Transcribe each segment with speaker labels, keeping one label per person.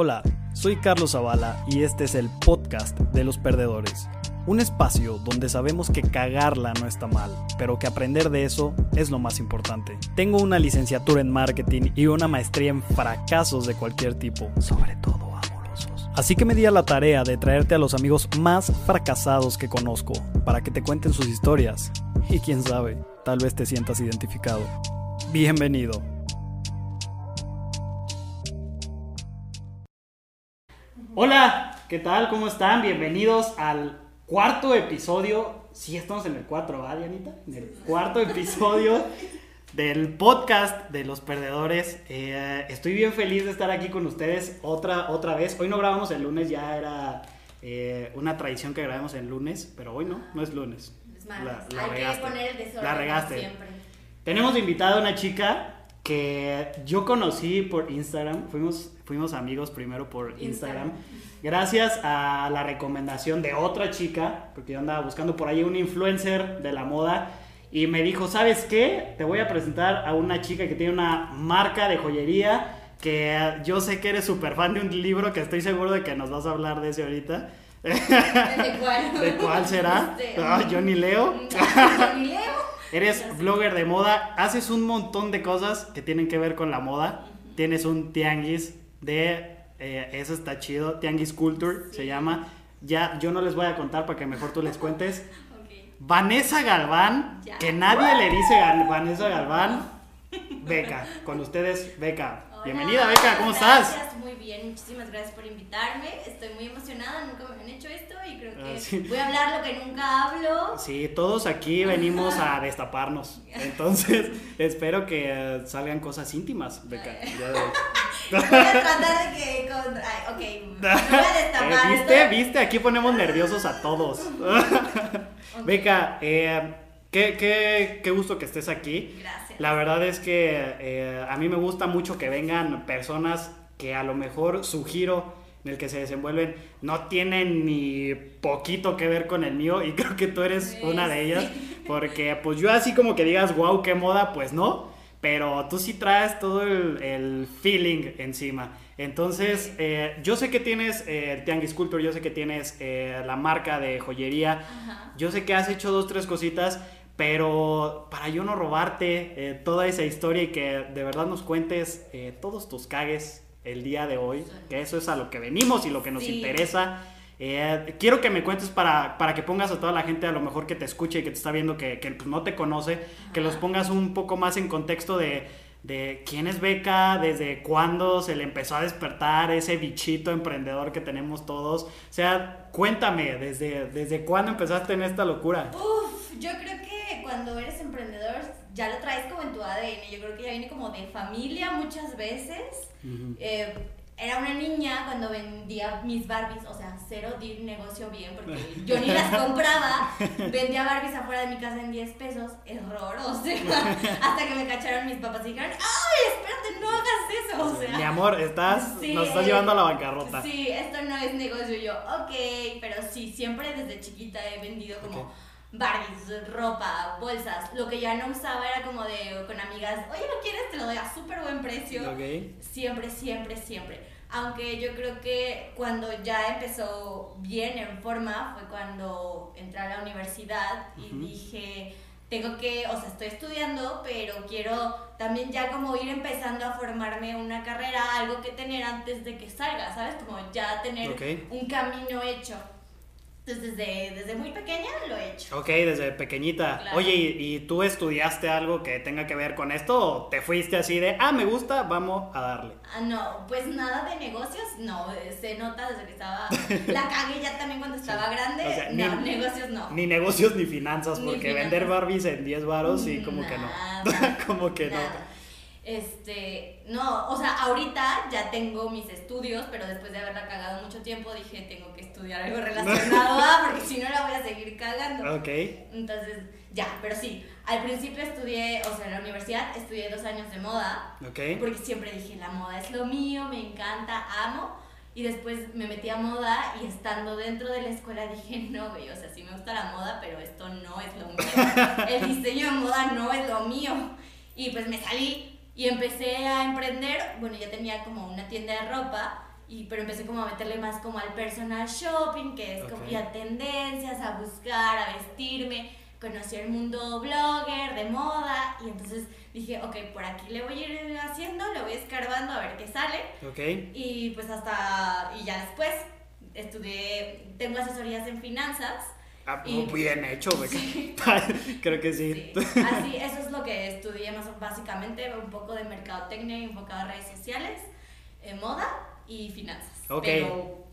Speaker 1: Hola, soy Carlos Zavala y este es el podcast de los perdedores. Un espacio donde sabemos que cagarla no está mal, pero que aprender de eso es lo más importante. Tengo una licenciatura en marketing y una maestría en fracasos de cualquier tipo, sobre todo amorosos. Así que me di a la tarea de traerte a los amigos más fracasados que conozco, para que te cuenten sus historias. Y quién sabe, tal vez te sientas identificado. Bienvenido. Hola, ¿qué tal? ¿Cómo están? Bienvenidos al cuarto episodio. Sí, estamos en el cuatro, ¿va, Dianita? En el cuarto episodio del podcast de los perdedores. Eh, estoy bien feliz de estar aquí con ustedes otra, otra vez. Hoy no grabamos el lunes, ya era eh, una tradición que grabemos el lunes, pero hoy no, no es lunes.
Speaker 2: Es más, hay que poner el desorden
Speaker 1: La regaste.
Speaker 2: siempre.
Speaker 1: Tenemos invitada a una chica que yo conocí por Instagram. Fuimos, fuimos amigos primero por Instagram. Gracias a la recomendación de otra chica, porque yo andaba buscando por ahí un influencer de la moda. Y me dijo, ¿sabes qué? Te voy a presentar a una chica que tiene una marca de joyería. Que yo sé que eres súper fan de un libro que estoy seguro de que nos vas a hablar de ese ahorita.
Speaker 2: ¿De cuál?
Speaker 1: ¿De cuál será?
Speaker 2: Este,
Speaker 1: Ah, yo ni leo.
Speaker 2: Yo ni leo.
Speaker 1: Eres blogger de moda, haces un montón de cosas que tienen que ver con la moda. Tienes un tianguis de, eh, eso está chido, tianguis culture se llama. Ya, yo no les voy a contar para que mejor tú les cuentes. Vanessa Galván,
Speaker 2: Ya.
Speaker 1: que nadie le dice Gal- Vanessa Galván. Beca, con ustedes, Beca.
Speaker 2: Hola,
Speaker 1: Bienvenida, Beca, ¿cómo estás?
Speaker 2: Gracias, muy bien, muchísimas gracias por invitarme. Estoy muy emocionada, nunca me han hecho esto y creo que
Speaker 1: Ah, sí.
Speaker 2: voy a hablar lo que nunca hablo.
Speaker 1: Sí, todos aquí venimos a destaparnos. Entonces, espero que eh, salgan cosas íntimas, Beca. Ya de-
Speaker 2: Voy a tratar de que. Con... Ay, ok, me voy a destapar.
Speaker 1: Eh, ¿Viste?
Speaker 2: esto.
Speaker 1: ¿Viste? Aquí ponemos nerviosos a todos.
Speaker 2: Ok,
Speaker 1: Beca, eh, qué, qué- qué gusto que estés aquí.
Speaker 2: Gracias.
Speaker 1: La verdad es que eh, a mí me gusta mucho que vengan personas que a lo mejor su giro en el que se desenvuelven no tienen ni poquito que ver con el mío y creo que tú eres
Speaker 2: Sí,
Speaker 1: una de ellas
Speaker 2: sí.
Speaker 1: porque pues yo así como que digas wow qué moda pues no pero tú sí traes todo el, el feeling encima entonces eh, yo sé que tienes eh, el Tianguis Culture yo sé que tienes eh, la marca de joyería
Speaker 2: Ajá.
Speaker 1: yo sé que has hecho dos, tres cositas, pero para yo no robarte eh, toda esa historia y que de verdad nos cuentes eh, todos tus cagues el día de hoy, que eso es a lo que venimos y lo que nos
Speaker 2: Sí.
Speaker 1: interesa. Eh, quiero que me cuentes para, para que pongas a toda la gente a lo mejor que te escuche y que te está viendo que, que, pues, no te conoce, que los pongas un poco más en contexto de, de quién es Beca, desde cuándo se le empezó a despertar ese bichito emprendedor que tenemos todos. O sea, cuéntame, desde, desde cuándo empezaste en esta locura.
Speaker 2: Uf, yo creo que cuando eres emprendedor ya lo traes como en tu ADN. Yo creo que ya viene como de familia muchas veces. Eh, era una niña cuando vendía mis Barbies, o sea, cero di negocio bien porque yo ni las compraba. Vendía Barbies afuera de mi casa en 10 pesos, error, o sea, hasta que me cacharon mis papás y dijeron, ¡ay, espérate, no hagas eso! O sea,
Speaker 1: Mi amor, estás,
Speaker 2: sí,
Speaker 1: nos estás llevando a la bancarrota.
Speaker 2: Sí, esto no es negocio. Yo, ok, pero sí, siempre desde chiquita he vendido como. Barbies, ropa, bolsas. Lo que ya no usaba era como de con amigas, oye, ¿lo quieres? Te lo doy a súper buen precio. Siempre, siempre, siempre. Aunque yo creo que cuando ya empezó bien en forma fue cuando entré a la universidad y dije, tengo que, o sea, estoy estudiando, pero quiero también ya como ir empezando a formarme una carrera, algo que tener antes de que salga, ¿sabes? Como ya tener un camino hecho. Entonces desde, desde muy pequeña lo he hecho.
Speaker 1: Ok, desde pequeñita.
Speaker 2: Claro.
Speaker 1: Oye, ¿y, y tú estudiaste algo que tenga que ver con esto o te fuiste así de, ah, me gusta, vamos a darle?
Speaker 2: Ah, no, pues nada de negocios, no, se nota desde que estaba, la cagué ya también cuando estaba grande,
Speaker 1: O sea,
Speaker 2: no,
Speaker 1: ni-
Speaker 2: negocios no.
Speaker 1: Ni negocios ni finanzas,
Speaker 2: Ni
Speaker 1: porque
Speaker 2: finanzas.
Speaker 1: vender Barbies en 10 varos, sí, como que no. como que
Speaker 2: nada. Este, no, o sea, ahorita ya tengo mis estudios, pero después de haberla cagado mucho tiempo dije, tengo que estudiar algo relacionado a, porque si no la voy a seguir cagando.
Speaker 1: no. Ok.
Speaker 2: Entonces, ya, pero sí, al principio estudié, o sea, en la universidad estudié dos años de moda,
Speaker 1: Ok.
Speaker 2: porque siempre dije, la moda es lo mío, me encanta, amo. Y después me metí a moda y estando dentro de la escuela dije, no, güey, o sea, sí me gusta la moda, pero esto no es lo mío. El diseño de moda no es lo mío. Y pues me salí y empecé a emprender. Bueno, ya tenía como una tienda de ropa y, pero empecé como a meterle más como al personal shopping, que es como
Speaker 1: Ok.
Speaker 2: y a tendencias, a buscar, a vestirme. Conocí el mundo blogger, de moda, y entonces dije, ok, por aquí le voy a ir haciendo, le voy escarbando a ver qué sale.
Speaker 1: Ok.
Speaker 2: Y pues hasta, y ya después estudié, tengo asesorías en finanzas.
Speaker 1: Ah,
Speaker 2: Y-
Speaker 1: bien hecho.
Speaker 2: Sí.
Speaker 1: Creo que sí.
Speaker 2: Sí, así, eso es lo que más básicamente, un poco de mercadotecnia enfocado a redes sociales, eh, moda y finanzas.
Speaker 1: Ok.
Speaker 2: Pero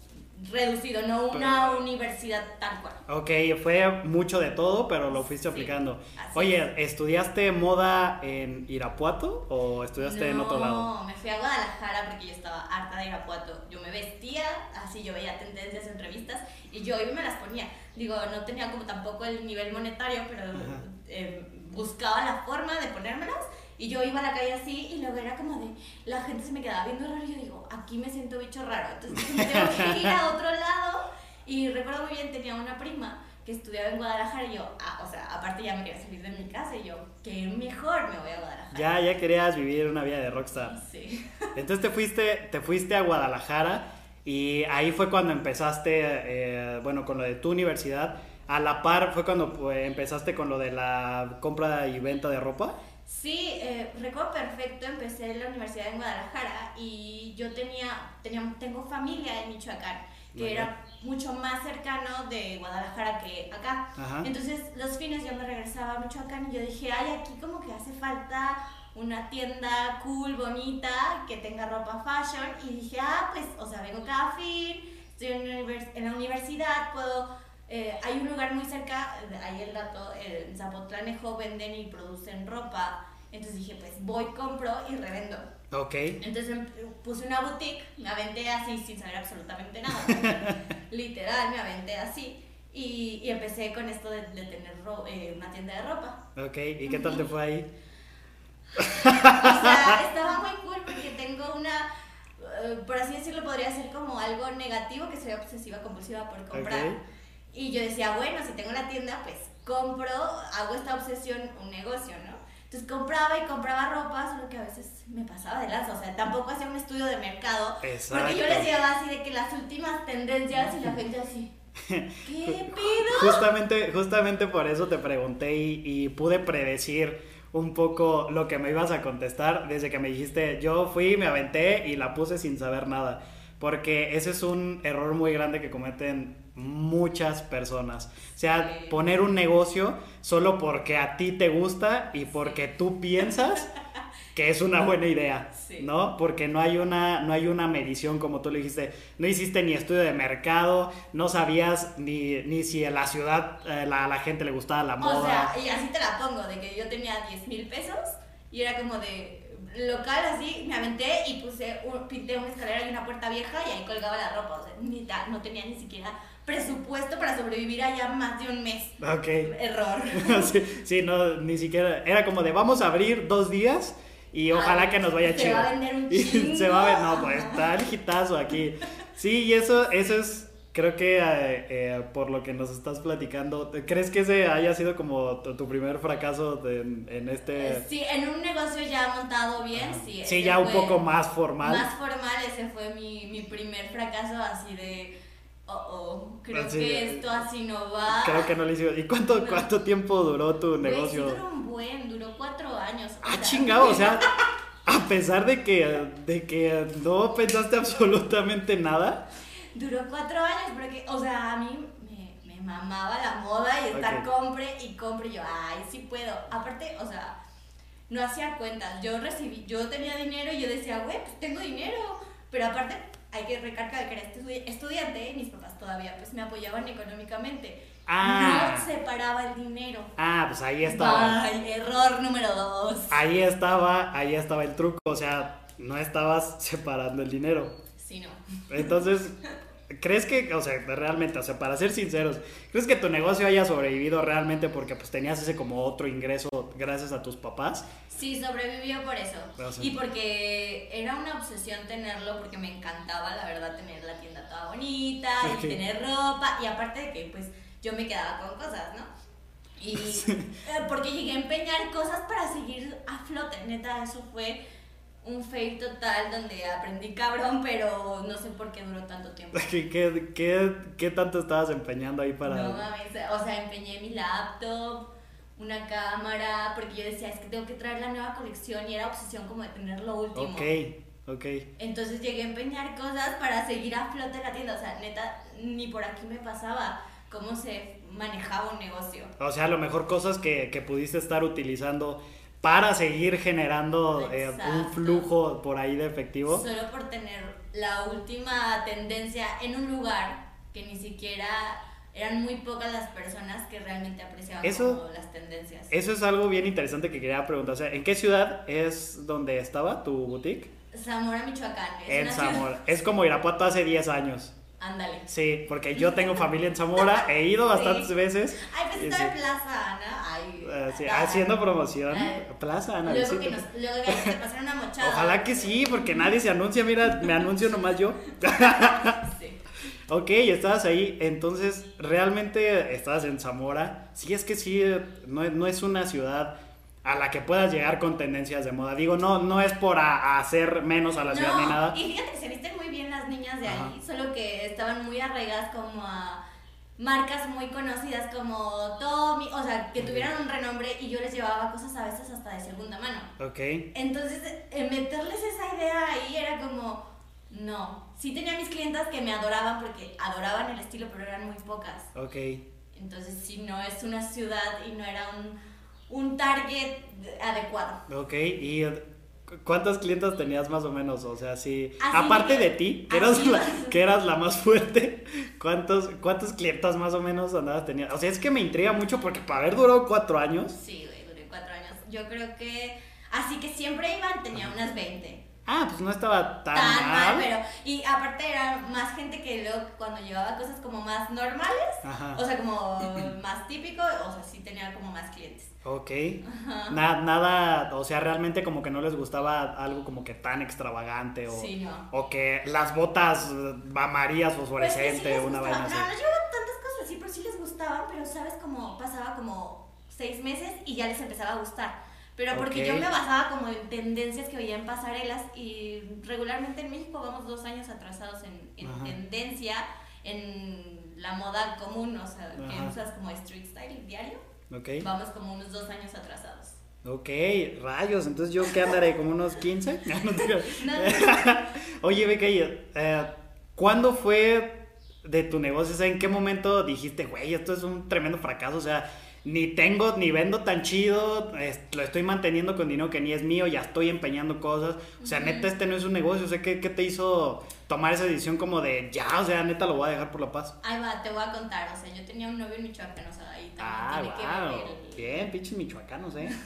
Speaker 2: reducido, no una universidad tal cual.
Speaker 1: Ok, fue mucho de todo, pero lo fuiste
Speaker 2: Sí,
Speaker 1: aplicando. Oye, ¿estudiaste moda en Irapuato o estudiaste en otro lado?
Speaker 2: No, me fui a Guadalajara porque yo estaba harta de Irapuato. Yo me vestía, así yo veía tendencias en revistas y yo iba y me las ponía. Digo, no tenía como tampoco el nivel monetario, pero eh, buscaba la forma de ponérmelas y yo iba a la calle así y luego era como de, la gente se me quedaba viendo raro y yo digo, aquí me siento bicho raro, entonces me tengo que ir a otro lado. Y recuerdo muy bien, tenía una prima que estudiaba en Guadalajara y yo, ah, o sea, aparte ya me quería salir de mi casa y yo, que mejor me voy a Guadalajara.
Speaker 1: Ya, ya querías vivir una vida de rockstar.
Speaker 2: Sí.
Speaker 1: Entonces te fuiste, te fuiste a Guadalajara y ahí fue cuando empezaste, eh, bueno, con lo de tu universidad. A la par fue cuando pues, empezaste con lo de la compra y venta de ropa.
Speaker 2: Sí, eh, recuerdo perfecto, empecé en la universidad en Guadalajara y yo tenía, tenía tengo familia en Michoacán, que era mucho más cercano de Guadalajara que acá.
Speaker 1: Ajá.
Speaker 2: Entonces los fines yo me regresaba a Michoacán y yo dije, ay, aquí como que hace falta una tienda cool, bonita, que tenga ropa fashion. Y dije, ah, pues, o sea, vengo cada fin, estoy en la universidad, puedo... eh, hay un lugar muy cerca, ahí el dato, en Zapotlanejo venden y producen ropa. Entonces dije, pues voy, compro y revendo.
Speaker 1: Ok.
Speaker 2: Entonces em- puse una boutique, me aventé así sin saber absolutamente nada. Literal, me aventé así. Y, y empecé con esto de, de tener ro- eh, una tienda de ropa.
Speaker 1: Ok, ¿y qué tal te fue ahí?
Speaker 2: O sea, estaba muy cool porque tengo una, eh, por así decirlo, podría ser como algo negativo que soy obsesiva compulsiva por comprar. Y yo decía, bueno, si tengo la tienda, pues compro, hago esta obsesión un negocio, ¿no? Entonces compraba y compraba ropa, solo que a veces me pasaba de lanza, o sea, tampoco hacía un estudio de mercado.
Speaker 1: Exacto.
Speaker 2: Porque yo les llevaba así de que las últimas tendencias y la gente así, ¿qué pido?
Speaker 1: Justamente, justamente por eso te pregunté y, y pude predecir un poco lo que me ibas a contestar desde que me dijiste, yo fui, me aventé y la puse sin saber nada. Porque ese es un error muy grande que cometen muchas personas. O sea,
Speaker 2: Sí.
Speaker 1: poner un negocio solo porque a ti te gusta y porque tú piensas que es una buena idea,
Speaker 2: Sí.
Speaker 1: ¿no? Porque no hay una no hay una medición como tú le dijiste, no hiciste ni estudio de mercado, no sabías ni, ni si en la ciudad eh, la- a la gente le gustaba la moda.
Speaker 2: O sea, y así te la pongo, de que yo tenía 10 mil pesos y era como de local así, me aventé y puse, un, pinté una escalera y una puerta vieja y ahí colgaba la ropa, o sea, ni ta- no tenía ni siquiera presupuesto para sobrevivir allá más de un mes.
Speaker 1: Ok.
Speaker 2: Error.
Speaker 1: sí, sí, no, ni siquiera. Era como de vamos a abrir dos días y ojalá
Speaker 2: Ay,
Speaker 1: que nos vaya
Speaker 2: se
Speaker 1: chido.
Speaker 2: va a vender un chingo.
Speaker 1: se va a ver, no, pues está el hitazo aquí. Sí, y eso, eso es, creo que eh, eh, por lo que nos estás platicando, ¿crees que ese haya sido como tu, tu primer fracaso de- en, en este...
Speaker 2: Sí, en un negocio ya montado bien, sí.
Speaker 1: Sí,
Speaker 2: ese
Speaker 1: ya un poco más formal.
Speaker 2: Más formal, ese fue mi, mi primer fracaso así de, oh, oh, creo
Speaker 1: Así
Speaker 2: que esto así no va.
Speaker 1: Creo que no le hicimos. ¿Y cuánto,
Speaker 2: No.
Speaker 1: cuánto tiempo duró tu
Speaker 2: Güey, sí
Speaker 1: negocio?
Speaker 2: duró un buen, duró cuatro años.
Speaker 1: Ah,
Speaker 2: sea,
Speaker 1: chingado, o sea, a pesar de que, de que no pensaste absolutamente nada.
Speaker 2: Duró cuatro años, porque, o sea, a mí me, me mamaba la moda y estar compre y compre. Y yo, ay, sí puedo. Aparte, o sea, no hacía cuentas. Yo recibí, yo tenía dinero y yo decía, güey, pues tengo dinero. Pero aparte, hay que recargar que era estu- estudiante y mis papás todavía pues me apoyaban económicamente.
Speaker 1: Ah.
Speaker 2: No separaba el dinero.
Speaker 1: Ah, pues ahí estaba.
Speaker 2: Ay, error número dos.
Speaker 1: Ahí estaba, ahí estaba el truco. O sea, no estabas separando el dinero.
Speaker 2: Sí, no.
Speaker 1: Entonces, ¿crees que, o sea, realmente, o sea, para ser sinceros, ¿crees que tu negocio haya sobrevivido realmente porque pues tenías ese como otro ingreso gracias a tus papás?
Speaker 2: Sí, sobrevivió por eso.
Speaker 1: Sí.
Speaker 2: Y porque era una obsesión tenerlo, porque me encantaba, la verdad, tener la tienda toda bonita y tener ropa. Y aparte de que, pues, yo me quedaba con cosas, ¿no? Y eh, porque llegué a empeñar cosas para seguir a flote. Neta, eso fue un fail total donde aprendí cabrón, pero no sé por qué duró tanto tiempo.
Speaker 1: ¿Qué, qué, qué, qué tanto estabas empeñando ahí para...?
Speaker 2: No mames, o sea, empeñé mi laptop, una cámara, porque yo decía, es que tengo que traer la nueva colección y era obsesión como de tener lo último.
Speaker 1: Ok, ok.
Speaker 2: Entonces llegué a empeñar cosas para seguir a flote la tienda, o sea, neta, ni por aquí me pasaba cómo se manejaba un negocio.
Speaker 1: O sea, a lo mejor cosas que, que pudiste estar utilizando para seguir generando eh, un flujo por ahí de efectivo.
Speaker 2: Solo por tener la última tendencia en un lugar que ni siquiera eran muy pocas las personas que realmente apreciaban
Speaker 1: Eso-
Speaker 2: como las tendencias.
Speaker 1: Eso es algo bien interesante que quería preguntar. O sea, ¿en qué ciudad es donde estaba tu boutique?
Speaker 2: Zamora, Michoacán. Es
Speaker 1: en
Speaker 2: una ciudad-
Speaker 1: Zamora. Es como Irapuato hace 10 años.
Speaker 2: Ándale.
Speaker 1: Sí, porque yo tengo familia en Zamora, he ido bastantes
Speaker 2: Sí.
Speaker 1: veces.
Speaker 2: Ay, pues está
Speaker 1: sí.
Speaker 2: en Plaza Ana. Ay,
Speaker 1: sí, haciendo promoción.
Speaker 2: Ay.
Speaker 1: Plaza, Ana.
Speaker 2: Luego que nos, luego que te pasaron una mochada.
Speaker 1: Ojalá que sí, porque nadie se anuncia. Mira, me anuncio nomás yo.
Speaker 2: Sí.
Speaker 1: Ok, estabas ahí, entonces realmente estabas en Zamora. Sí, es que sí, no, no es una ciudad a la que puedas llegar con tendencias de moda. Digo, no, no es por a- hacer menos a la ciudad ni nada.
Speaker 2: Y fíjate que se visten muy bien las niñas de
Speaker 1: Ajá.
Speaker 2: ahí, solo que estaban muy arraigadas como a marcas muy conocidas como Tommy, o sea, que tuvieran un renombre y yo les llevaba cosas a veces hasta de segunda mano.
Speaker 1: Ok,
Speaker 2: Entonces, eh, meterles esa idea ahí era como, no. Sí tenía mis clientas que me adoraban porque adoraban el estilo, pero eran muy pocas.
Speaker 1: ok.
Speaker 2: Entonces, si no es una ciudad y no era un, un target adecuado.
Speaker 1: Ok, ¿y cu- cuántas clientas tenías más o menos? O sea, sí,
Speaker 2: Así
Speaker 1: aparte de ti, que eras, la, que eras la más fuerte, ¿cuántos, ¿cuántas clientas más o menos andabas teniendo? O sea, es que me intriga mucho porque para haber durado cuatro años,
Speaker 2: Sí, güey, duré cuatro años. Yo creo que. Así que siempre iban, tenía unas 20.
Speaker 1: Ah, pues no estaba tan,
Speaker 2: Tan
Speaker 1: mal.
Speaker 2: mal, pero. Y aparte era más gente que luego cuando llevaba cosas como más normales,
Speaker 1: Ajá,
Speaker 2: o sea, como más típico, o sea, sí tenía como más clientes.
Speaker 1: ok.
Speaker 2: Ajá.
Speaker 1: Na- nada, o sea, realmente como que no les gustaba algo como que tan extravagante o,
Speaker 2: Sí, no.
Speaker 1: o que las botas amarillas
Speaker 2: Pues sí
Speaker 1: fosforescente,
Speaker 2: les
Speaker 1: una
Speaker 2: gustaba.
Speaker 1: vaina así.
Speaker 2: No, no llevaba tantas cosas así, pero sí les gustaban, pero sabes como pasaba como seis meses y ya les empezaba a gustar. Pero porque yo me basaba como en tendencias que veía en pasarelas y regularmente en México vamos dos años atrasados en, en tendencia, en la moda común, o sea, que usas como street style diario,
Speaker 1: Ok,
Speaker 2: vamos como unos dos años atrasados.
Speaker 1: ok, rayos, entonces yo qué andaré, como unos 15. No creas.
Speaker 2: No,
Speaker 1: Oye, Becky, eh, ¿cuándo fue de tu negocio? O sea, ¿en qué momento dijiste, güey, esto es un tremendo fracaso? O sea, ni tengo, ni vendo tan chido, es- lo estoy manteniendo con dinero que ni es mío, ya estoy empeñando cosas. O sea, neta, este no es un negocio. O sea, ¿qué, qué te hizo tomar esa decisión como de, ya, o sea, neta, lo voy a dejar por la paz?
Speaker 2: Ahí va, te voy a contar, o sea, yo tenía un novio en Michoacán, o sea, ahí también
Speaker 1: Ah,
Speaker 2: tiene que
Speaker 1: wow.
Speaker 2: ver el-
Speaker 1: Bien, pinches michoacanos, ¿eh?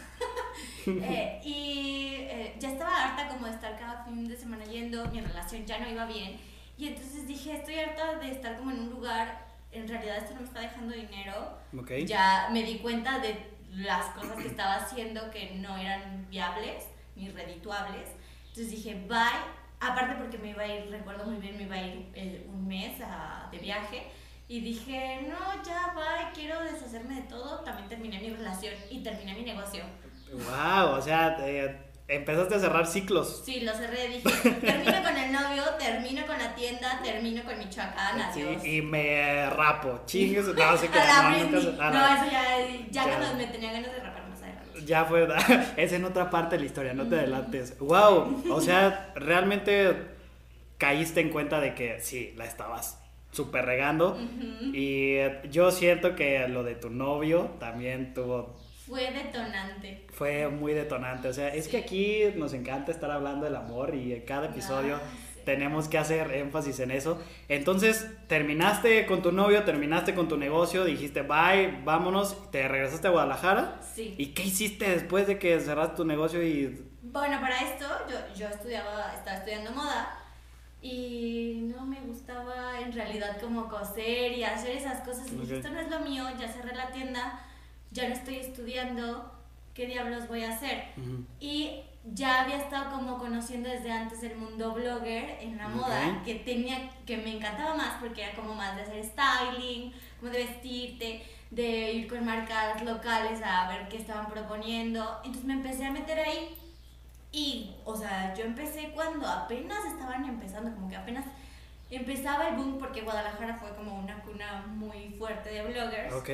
Speaker 2: Eh, y eh, ya estaba harta como de estar cada fin de semana yendo, mi relación ya no iba bien. Y entonces dije, estoy harta de estar como en un lugar, en realidad esto no me está dejando dinero.
Speaker 1: Ok.
Speaker 2: Ya me di cuenta de las cosas que estaba haciendo que no eran viables ni redituables. Entonces dije, bye. Aparte porque me iba a ir, recuerdo muy bien, me iba a ir eh, un mes a- de viaje. Y dije, no, ya, bye, quiero deshacerme de todo. También terminé mi relación y terminé mi negocio.
Speaker 1: Wow, o sea, eh, empezaste a cerrar ciclos.
Speaker 2: Sí, lo cerré, dije, termino con el novio, termino con la tienda, termino con Michoacán,
Speaker 1: Sí,
Speaker 2: adiós.
Speaker 1: y me rapo. Chingues. No, se- ah,
Speaker 2: no,
Speaker 1: no.
Speaker 2: eso ya, ya,
Speaker 1: Ya.
Speaker 2: cuando me tenía ganas de rapar más adelante.
Speaker 1: Ya fue, es en otra parte de la historia, no te adelantes. Wow, o sea, realmente caíste en cuenta de que sí, la estabas súper regando. Y yo siento que lo de tu novio también tuvo,
Speaker 2: Fue detonante.
Speaker 1: fue muy detonante. O sea, es que aquí nos encanta estar hablando del amor y en cada episodio
Speaker 2: Ah, sí.
Speaker 1: tenemos que hacer énfasis en eso. Entonces, terminaste con tu novio, terminaste con tu negocio, dijiste bye, vámonos, te regresaste a Guadalajara.
Speaker 2: Sí.
Speaker 1: ¿Y qué hiciste después de que cerraste tu negocio y
Speaker 2: Bueno, para esto yo, yo estudiaba, estaba estudiando moda y no me gustaba en realidad como coser y hacer esas cosas. Y dije, esto no es lo mío, ya cerré la tienda, ya no estoy estudiando, ¿qué diablos voy a hacer?
Speaker 1: Ujú.
Speaker 2: Y ya había estado como conociendo desde antes el mundo blogger en la moda, que tenía, que me encantaba más porque era como más de hacer styling, como de vestirte, de ir con marcas locales a ver qué estaban proponiendo. Entonces me empecé a meter ahí Y, o sea, yo empecé cuando apenas estaban empezando, como que apenas empezaba el boom, porque Guadalajara fue como una cuna muy fuerte de bloggers.
Speaker 1: Ok.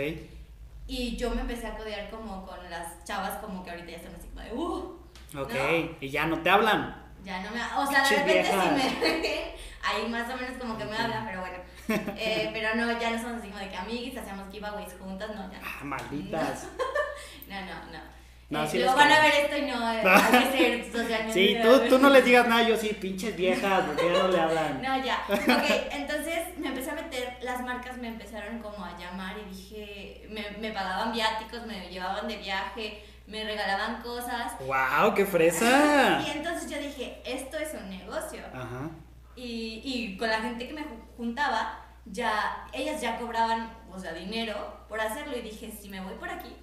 Speaker 2: Y yo me empecé a codear como con las chavas, como que ahorita ya están así como de, uh.
Speaker 1: Ok.
Speaker 2: No.
Speaker 1: Y ya no te hablan.
Speaker 2: Ya no me. O sea, de repente sí me. Ahí más o menos como que me hablan, pero bueno. Eh, pero no, ya no somos así como de que amiguis, hacíamos giveaways juntas, no, ya.
Speaker 1: Ah, malditas.
Speaker 2: No, no, no.
Speaker 1: No, sí
Speaker 2: luego van a ver esto y no, eh, hay que ser socialmente.
Speaker 1: Sí, tú, tú no les digas nada, yo sí, pinches viejas, porque ya no le hablan.
Speaker 2: No, ya. Ok, entonces me empecé a meter, las marcas me empezaron como a llamar y dije, me, me pagaban viáticos, me llevaban de viaje, me regalaban cosas.
Speaker 1: ¡Wow, qué fresa!
Speaker 2: Y entonces yo dije, esto es un negocio.
Speaker 1: Ajá.
Speaker 2: Y, y con la gente que me ju- juntaba, ya, ellas ya cobraban, o sea, dinero por hacerlo y dije, si me voy por aquí,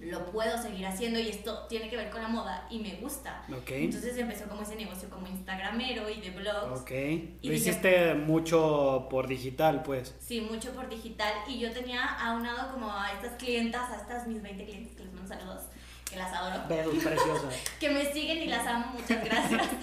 Speaker 2: lo puedo seguir haciendo y esto tiene que ver con la moda y me gusta. Entonces empezó como ese negocio como instagramero y de blogs.
Speaker 1: Ok.
Speaker 2: Y
Speaker 1: Lo hiciste mucho por digital, pues.
Speaker 2: Sí, mucho por digital y yo tenía aunado como a estas clientas, a estas mis 20 clientes que les mando saludos, que las adoro,
Speaker 1: Besos preciosas.
Speaker 2: que me siguen y las amo, muchas gracias.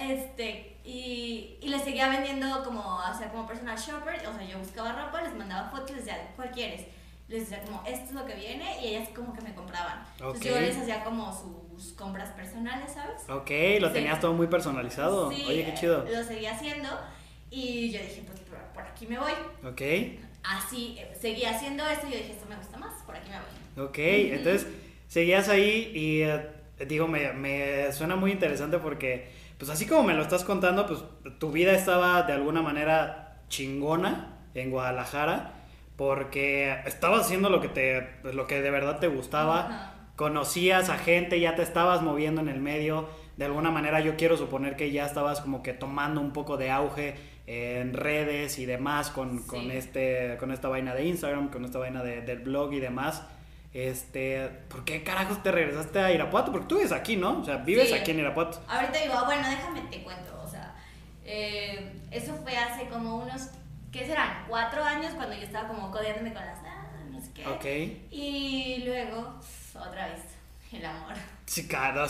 Speaker 2: Este, y, y les seguía vendiendo como, o sea, como personal shopper, o sea, yo buscaba ropa, les mandaba fotos, les decía, ¿cuál quieres? Les decía como, esto es lo que viene y ellas como que me compraban. Entonces yo les hacía como sus compras personales, ¿sabes?
Speaker 1: Ok, lo
Speaker 2: Sí.
Speaker 1: tenías todo muy personalizado.
Speaker 2: Sí,
Speaker 1: Oye, qué chido.
Speaker 2: Lo seguía haciendo y yo dije, pues por, aquí me voy.
Speaker 1: Ok.
Speaker 2: Así, eh, seguía haciendo esto y yo dije, esto me gusta más, por aquí me voy.
Speaker 1: Ok, entonces seguías ahí y eh, digo, me, me suena muy interesante porque, pues así como me lo estás contando, pues tu vida estaba de alguna manera chingona en Guadalajara porque estabas haciendo lo que te, lo que de verdad te gustaba,
Speaker 2: Ajá.
Speaker 1: conocías a gente, ya te estabas moviendo en el medio, de alguna manera yo quiero suponer que ya estabas como que tomando un poco de auge en redes y demás con,
Speaker 2: Sí.
Speaker 1: con este con esta vaina de Instagram, con esta vaina de- del blog y demás. Este, ¿por qué carajos te regresaste a Irapuato? Porque tú vives aquí, ¿no? O sea, vives
Speaker 2: Sí.
Speaker 1: aquí en Irapuato.
Speaker 2: Ahorita digo, bueno, déjame te cuento, o sea, eh, eso fue hace como unos, ¿qué serán? Cuatro años cuando yo estaba como codeándome con las, ah, no sé qué.
Speaker 1: Ok.
Speaker 2: Y luego, otra vez, el amor.
Speaker 1: Sí, cara, o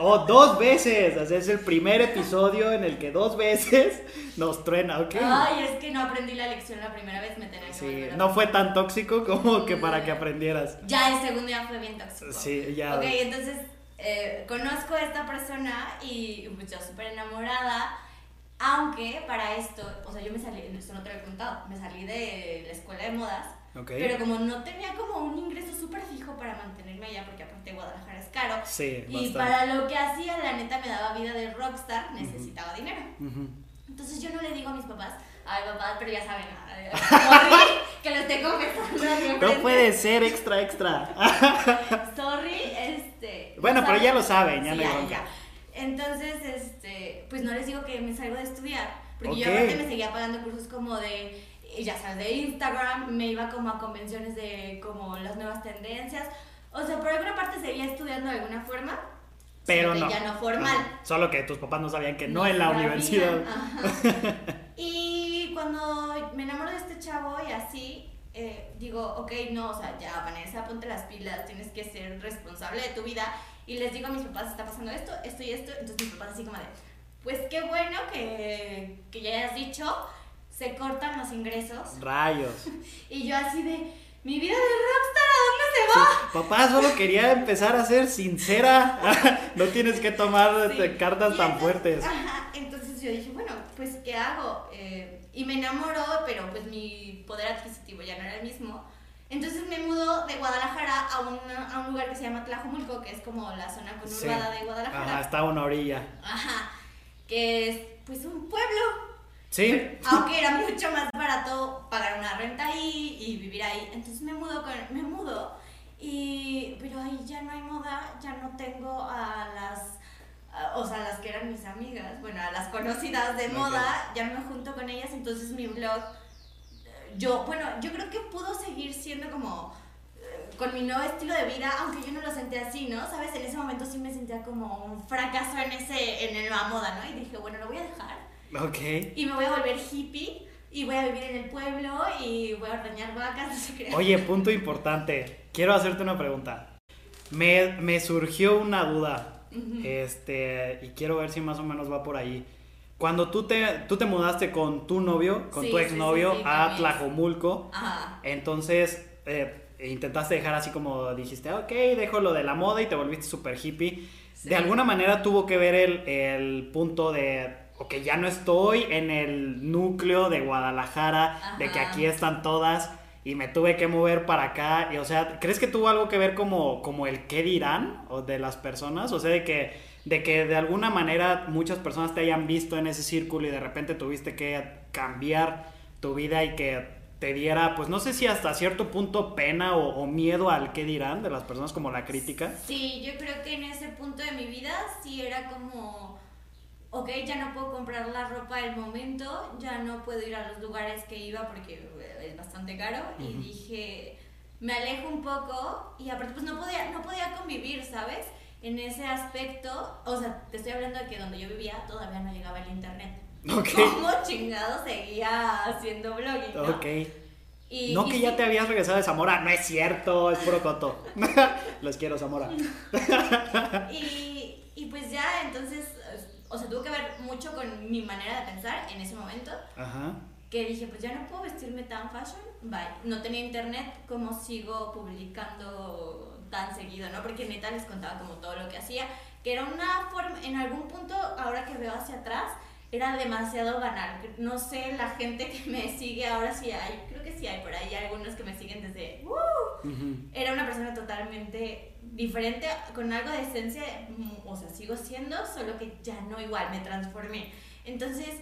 Speaker 1: oh, dos veces. O sea, es el primer episodio en el que dos veces nos truena, ok.
Speaker 2: Ay, es que no aprendí la lección la primera vez, me tenía que
Speaker 1: Sí, no fue tan tóxico como que para que aprendieras.
Speaker 2: Ya el segundo día fue bien tóxico.
Speaker 1: Sí, ya.
Speaker 2: Ok, entonces eh, conozco a esta persona y pues, yo súper enamorada. Aunque para esto, o sea, yo me salí, esto no te lo he contado, me salí de la escuela de modas,
Speaker 1: Ok.
Speaker 2: pero como no tenía como un ingreso súper fijo para mantenerme allá, porque aparte Guadalajara es caro,
Speaker 1: Sí,
Speaker 2: y para lo que hacía, la neta me daba vida de rockstar, necesitaba dinero. Entonces yo no le digo a mis papás, ay papás, pero ya saben, ay, sorry, que lo esté confesando. a mi
Speaker 1: No puede ser extra, extra.
Speaker 2: Sorry, este.
Speaker 1: Bueno,
Speaker 2: no
Speaker 1: pero ya lo saben, ya
Speaker 2: Sí,
Speaker 1: no hay
Speaker 2: ya, ya. Entonces, este, pues no les digo que me salgo de estudiar, porque
Speaker 1: Ok.
Speaker 2: yo aparte me seguía pagando cursos como de, eh, ya sabes, de Instagram, me iba como a convenciones de como las nuevas tendencias. O sea, por alguna parte seguía estudiando de alguna forma,
Speaker 1: Pero no.
Speaker 2: ya no formal.
Speaker 1: Ajá. Solo que tus papás no sabían que no, en la
Speaker 2: sabían,
Speaker 1: universidad.
Speaker 2: ajá. Y cuando me enamoro de este chavo y así, eh, digo, ok, no, o sea, ya, Vanessa, ponte las pilas, tienes que ser responsable de tu vida. Y les digo a mis papás, está pasando esto, esto y esto. Entonces mis papás así como de, pues qué bueno que, que ya hayas dicho, se cortan los ingresos.
Speaker 1: Rayos.
Speaker 2: Y yo así de, mi vida de rockstar, ¿a dónde se va?
Speaker 1: Papá, solo quería empezar a ser sincera. no tienes que tomar
Speaker 2: Sí.
Speaker 1: cartas tan fuertes.
Speaker 2: Ajá, entonces yo dije, bueno, pues ¿qué hago? Eh, y me enamoró, pero pues mi poder adquisitivo ya no era el mismo. Entonces me mudó de Guadalajara a, una- a un lugar que se llama Tlajomulco, que es como la zona conurbada de Guadalajara.
Speaker 1: Ajá, está a una orilla.
Speaker 2: Ajá, que es pues un pueblo.
Speaker 1: Sí.
Speaker 2: Aunque era mucho más barato pagar una renta ahí y vivir ahí. Entonces me mudo, con, me mudo y, pero ahí ya no hay moda, ya no tengo a las, a- o sea, las que eran mis amigas, bueno, a las conocidas de moda, ya no me junto con ellas, entonces mi blog, yo, bueno, yo creo que pudo seguir siendo como con mi nuevo estilo de vida, aunque yo no lo sentía así, ¿no? Sabes, en ese momento sí me sentía como un fracaso en ese, en la moda, ¿no? Y dije, bueno, lo voy a dejar
Speaker 1: Ok.
Speaker 2: y me voy a volver hippie y voy a vivir en el pueblo y voy a ordeñar vacas, no sé qué.
Speaker 1: Oye, punto importante. Quiero hacerte una pregunta. Me, me surgió una duda. Este, y quiero ver si más o menos va por ahí. Cuando tú te, tú te mudaste con tu novio, con
Speaker 2: Sí,
Speaker 1: tu exnovio
Speaker 2: sí, sí,
Speaker 1: a. Tlajomulco,
Speaker 2: Ajá.
Speaker 1: entonces eh, intentaste dejar así como dijiste, ok, dejo lo de la moda y te volviste súper hippie.
Speaker 2: Sí.
Speaker 1: De alguna manera tuvo que ver el, el punto de, ok, ya no estoy en el núcleo de Guadalajara, de que aquí están todas y me tuve que mover para acá. Y, o sea, ¿crees que tuvo algo que ver como, como el qué dirán o de las personas? O sea, de que, de que de alguna manera muchas personas te hayan visto en ese círculo y de repente tuviste que cambiar tu vida y que te diera, pues no sé si hasta cierto punto pena o, o miedo al qué dirán de las personas como la crítica.
Speaker 2: Sí, yo creo que en ese punto de mi vida sí era como, ok, ya no puedo comprar la ropa del momento, ya no puedo ir a los lugares que iba porque eh, es bastante caro y dije, me alejo un poco y aparte pues no podía, no podía convivir, ¿sabes? En ese aspecto, o sea, te estoy hablando de que donde yo vivía todavía no llegaba el internet.
Speaker 1: Ok.
Speaker 2: ¿Cómo chingado seguía haciendo blogging? ¿no?
Speaker 1: Ok.
Speaker 2: Y-
Speaker 1: no
Speaker 2: y
Speaker 1: que
Speaker 2: sí,
Speaker 1: ya te habías regresado de Zamora, no es cierto, es puro coto. Los quiero, Zamora.
Speaker 2: Y, y pues ya, entonces, o sea, tuvo que ver mucho con mi manera de pensar en ese momento,
Speaker 1: Ajá.
Speaker 2: que dije, pues ya no puedo vestirme tan fashion, bye. No tenía internet, ¿cómo sigo publicando tan seguido, no? Porque neta les contaba como todo lo que hacía, que era una forma, en algún punto, ahora que veo hacia atrás, era demasiado banal. No sé, la gente que me sigue ahora sí hay, creo que sí hay por ahí algunos que me siguen desde... ¡uh! Era una persona totalmente diferente, con algo de esencia, o sea, sigo siendo, solo que ya no igual, me transformé. Entonces,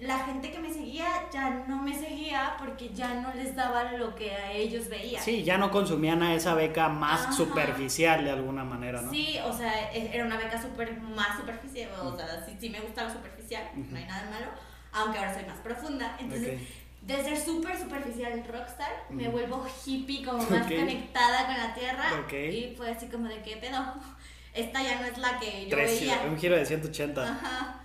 Speaker 2: la gente que me seguía ya no me seguía porque ya no les daba lo que a ellos veían.
Speaker 1: Sí, ya no consumían a esa beca más
Speaker 2: Ajá.
Speaker 1: superficial de alguna manera, ¿no?
Speaker 2: Sí, o sea, e- era una beca super, más superficial, o sea, sí, sí me gustaba superficial, no hay nada de malo, aunque ahora soy más profunda. Entonces,
Speaker 1: Ok.
Speaker 2: de ser súper superficial rockstar, me
Speaker 1: Ujú.
Speaker 2: vuelvo hippie, como más
Speaker 1: Ok.
Speaker 2: conectada con la tierra.
Speaker 1: Ok.
Speaker 2: Y fue así como de, ¿qué pedo? Esta ya no es la que yo
Speaker 1: Tres-
Speaker 2: veía.
Speaker 1: un giro de 180.
Speaker 2: Ajá.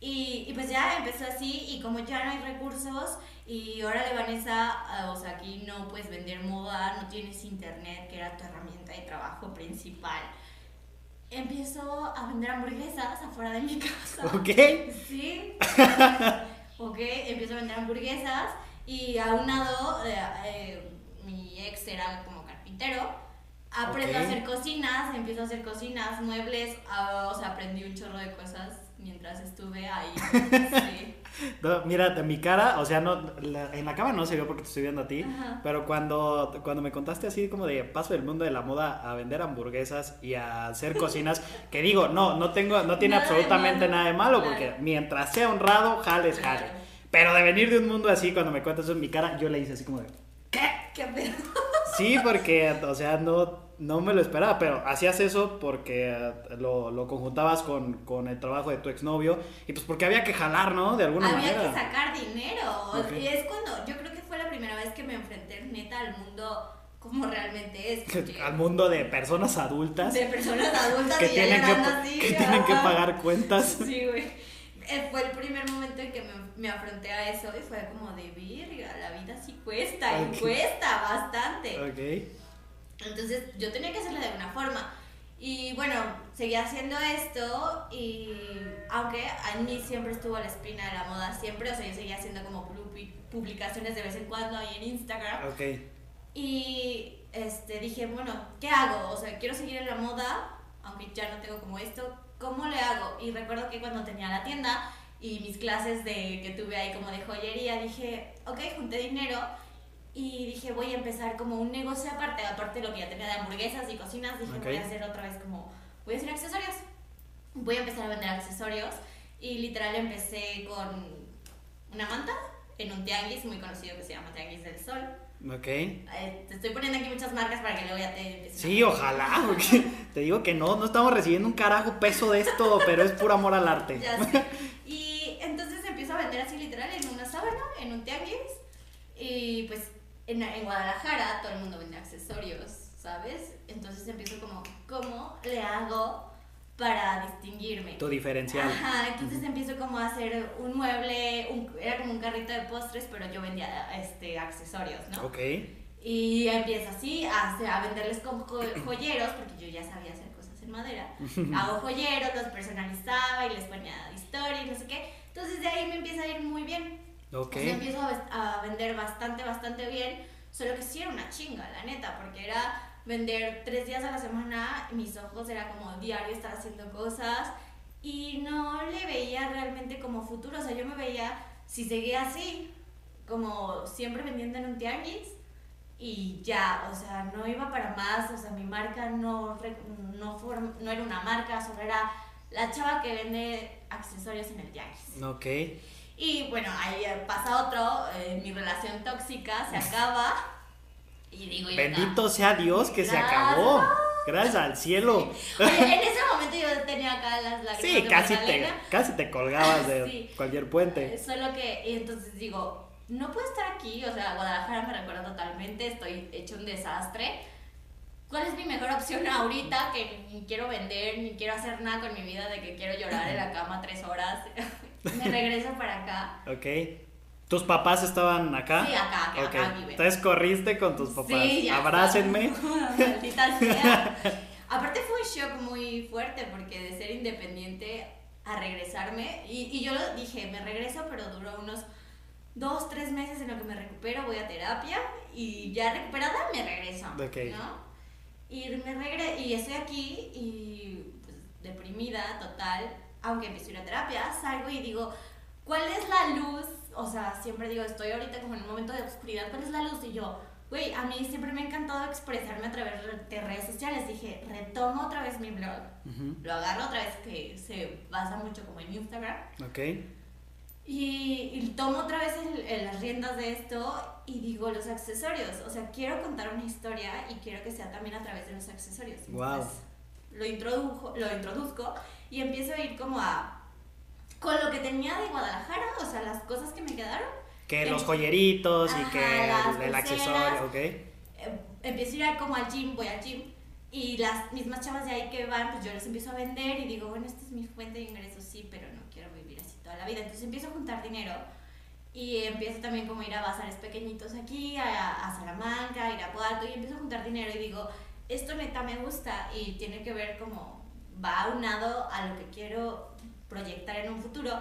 Speaker 2: Y, y pues ya empezó así y como ya no hay recursos y ahora de Vanessa, ah, o sea, aquí no puedes vender moda, no tienes internet, que era tu herramienta de trabajo principal. Empiezo a vender hamburguesas afuera de mi casa.
Speaker 1: Ok.
Speaker 2: Sí. ok, empiezo a vender hamburguesas y aunado, eh, eh, mi ex era como carpintero. Aprendo a hacer cocinas, empiezo a hacer cocinas, muebles, ah, o sea, aprendí un chorro de cosas mientras estuve ahí. Sí.
Speaker 1: No, mi cara, o sea, no, la- en la cámara no se vio porque te estoy viendo a ti,
Speaker 2: Ajá.
Speaker 1: pero cuando, cuando me contaste así como de paso del mundo de la moda a vender hamburguesas y a hacer cocinas, que digo, no, no tengo, no tiene
Speaker 2: Nada
Speaker 1: absolutamente nada de malo,
Speaker 2: claro.
Speaker 1: porque mientras sea honrado, jales, jale.
Speaker 2: Claro.
Speaker 1: Pero de venir de un mundo así, cuando me cuentas eso en mi cara, yo le hice así como de,
Speaker 2: ¿Qué pedo?
Speaker 1: Sí, porque, o sea, no, no me lo esperaba, pero hacías eso porque eh, lo, lo conjuntabas con, con el trabajo de tu exnovio y pues porque había que jalar, ¿no? De alguna
Speaker 2: Había
Speaker 1: manera.
Speaker 2: que sacar dinero. Y es cuando, yo creo que fue la primera vez que me enfrenté neta al mundo como realmente es.
Speaker 1: Al mundo de personas adultas
Speaker 2: de personas adultas
Speaker 1: que, tienen que,
Speaker 2: así,
Speaker 1: que tienen que pagar cuentas.
Speaker 2: Sí, güey. Eh, Fue el primer momento en que me, me afronté a eso y fue como de virga, la vida sí cuesta, y cuesta bastante.
Speaker 1: Ok.
Speaker 2: Entonces yo tenía que hacerlo de alguna forma. Y bueno, seguía haciendo esto y aunque a mí siempre estuvo la espina de la moda, siempre, o sea, yo seguía haciendo como pu- publicaciones de vez en cuando ahí en Instagram.
Speaker 1: Ok.
Speaker 2: Y este, dije, bueno, ¿qué hago? O sea, quiero seguir en la moda, aunque ya no tengo como esto, ¿cómo le hago? Y recuerdo que cuando tenía la tienda y mis clases de, que tuve ahí como de joyería, dije, ok, junté dinero y dije, voy a empezar como un negocio aparte, aparte de lo que ya tenía de hamburguesas y cocinas, dije,
Speaker 1: Ok.
Speaker 2: voy a hacer otra vez como, voy a hacer accesorios. Voy a empezar a vender accesorios y literal empecé con una manta en un tianguis muy conocido que se llama Tianguis del Sol.
Speaker 1: Ok.
Speaker 2: Eh, te estoy poniendo aquí muchas marcas para que luego ya te empieces
Speaker 1: Sí, ojalá. porque te digo que no, no estamos recibiendo un carajo peso de esto, pero es puro amor al arte.
Speaker 2: Ya sé. Y entonces empiezo a vender así literal en una sábana, en un tianguis. Y pues en, en Guadalajara todo el mundo vende accesorios, ¿sabes? Entonces empiezo como, ¿cómo le hago para distinguirme?
Speaker 1: Tu diferencial.
Speaker 2: Ajá, entonces empiezo como a hacer un mueble, un- era como un carrito de postres, pero yo vendía este, accesorios, ¿no?
Speaker 1: Ok.
Speaker 2: Y empiezo así a, a venderles con jo- joyeros, porque yo ya sabía hacer cosas en madera. Hago joyeros, los personalizaba y les ponía historias, no sé qué. Entonces de ahí me empieza a ir muy bien.
Speaker 1: Ok.
Speaker 2: O sea, empiezo a, a vender bastante, bastante bien. Solo que sí era una chinga, la neta, porque era vender tres días a la semana. Mis ojos era como diario estar haciendo cosas. Y no le veía realmente como futuro. O sea, yo me veía, si seguía así, como siempre vendiendo en un tianguis. Y ya, o sea, no iba para más. O sea, mi marca no, no, form- no era una marca, solo era la chava que vende accesorios en el tianguis.
Speaker 1: Ok.
Speaker 2: Y bueno, ahí pasa otro, eh, mi relación tóxica se acaba. Y digo,
Speaker 1: Bendito sea Dios que se acabó. Gracias al cielo.
Speaker 2: Oye, en ese momento yo tenía acá las lágrimas
Speaker 1: Sí,
Speaker 2: de
Speaker 1: casi te, casi te colgabas de
Speaker 2: Sí.
Speaker 1: cualquier puente.
Speaker 2: Eh, Solo que, y entonces digo, no puedo estar aquí, o sea, Guadalajara me recuerda totalmente, estoy hecho un desastre. ¿Cuál es mi mejor opción ahorita que ni quiero vender, ni quiero hacer nada con mi vida, de que quiero llorar en la cama tres horas? me regreso para acá.
Speaker 1: Ok. ¿Tus papás estaban acá?
Speaker 2: Sí, acá, acá
Speaker 1: Ok.
Speaker 2: viven.
Speaker 1: Entonces corriste con tus papás.
Speaker 2: Sí, ya
Speaker 1: Abrácenme.
Speaker 2: Maldita sea. Aparte fue un shock muy fuerte porque de ser independiente a regresarme, y, y yo lo dije, me regreso, pero duró unos dos, tres meses en lo que me recupero, voy a terapia y ya recuperada me regreso,
Speaker 1: Ok.
Speaker 2: ¿no? Y me regre y estoy aquí y pues, deprimida total, aunque empiezo a ir a terapia, salgo y digo, ¿cuál es la luz? O sea, siempre digo, estoy ahorita como en un momento de oscuridad, ¿cuál es la luz? Y yo, güey, a mí siempre me ha encantado expresarme a través de redes sociales. Dije, retomo otra vez mi blog,
Speaker 1: Ujú.
Speaker 2: lo agarro otra vez que se basa mucho como en Instagram.
Speaker 1: Ok.
Speaker 2: Y, y tomo otra vez el- el- las riendas de esto y digo los accesorios. O sea, quiero contar una historia y quiero que sea también a través de los accesorios.
Speaker 1: Guau.
Speaker 2: Entonces, lo, introdujo, lo introduzco y empiezo a ir como a... Con lo que tenía de Guadalajara, o sea, las cosas que me quedaron,
Speaker 1: Que
Speaker 2: Em-
Speaker 1: los joyeritos y
Speaker 2: Ajá,
Speaker 1: que
Speaker 2: las
Speaker 1: el, accesorio, ok.
Speaker 2: eh, empiezo a ir a- como al gym, voy al gym y las mismas chavas de ahí que van, pues yo les empiezo a vender y digo, bueno, esta es mi fuente de ingresos, sí, pero no quiero vivir así toda la vida. Entonces empiezo a juntar dinero y empiezo también como a ir a bazares pequeñitos aquí, a, a Salamanca, a Irapuato y empiezo a juntar dinero y digo, esto neta me gusta y tiene que ver como, va aunado a lo que quiero proyectar en un futuro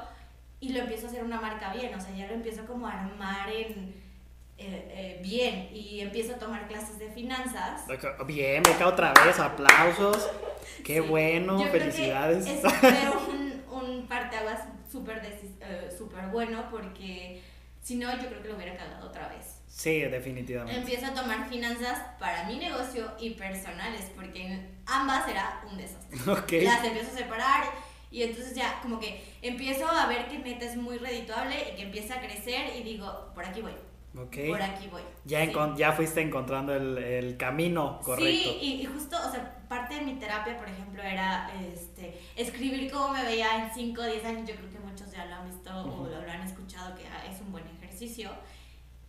Speaker 2: y lo empiezo a hacer una marca bien, o sea, ya lo empiezo como a armar en... eh, eh, bien y empiezo a tomar clases de finanzas
Speaker 1: Bien, beca otra vez, aplausos. Qué
Speaker 2: Sí.
Speaker 1: bueno,
Speaker 2: Yo creo que
Speaker 1: felicidades.
Speaker 2: Eso fue un, un parteaguas súper decis- eh, súper bueno porque si no, yo creo que lo hubiera cagado otra vez.
Speaker 1: Sí, definitivamente.
Speaker 2: Empiezo a tomar finanzas para mi negocio y personales porque ambas era un desastre.
Speaker 1: Ok.
Speaker 2: Las empiezo a separar y entonces ya como que empiezo a ver que neta es muy redituable y que empieza a crecer y digo, por aquí voy,
Speaker 1: Ok.
Speaker 2: por aquí voy.
Speaker 1: Ya,
Speaker 2: Sí.
Speaker 1: ya fuiste encontrando el, el camino correcto.
Speaker 2: Sí, y, y justo, o sea, parte de mi terapia, por ejemplo, era este, escribir cómo me veía en 5 o 10 años. Yo creo que muchos ya lo han visto
Speaker 1: Ujú.
Speaker 2: o lo han escuchado, que ah, es un buen ejercicio.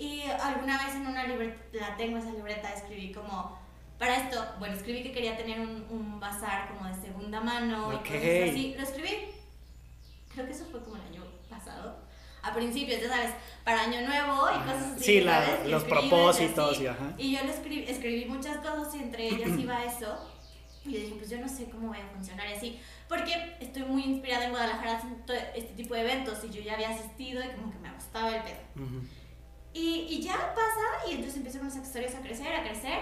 Speaker 2: Y alguna vez en una libreta, la tengo esa libreta, escribí como, para esto, bueno, escribí que quería tener un, un bazar como de segunda mano
Speaker 1: Ok.
Speaker 2: y cosas así. Lo escribí, creo que eso fue como el año pasado. A principios, ya sabes, para año nuevo y cosas así.
Speaker 1: Sí, la-
Speaker 2: ¿sabes?
Speaker 1: Los propósitos
Speaker 2: así.
Speaker 1: y ajá.
Speaker 2: Y yo le escribí, escribí muchas cosas y entre ellas iba eso. Y le dije, pues yo no sé cómo voy a funcionar y así. Porque estoy muy inspirada en Guadalajara haciendo este tipo de eventos y yo ya había asistido y como que me gustaba el pedo. Y, y ya pasa y entonces empiezan los accesorios a crecer, a crecer.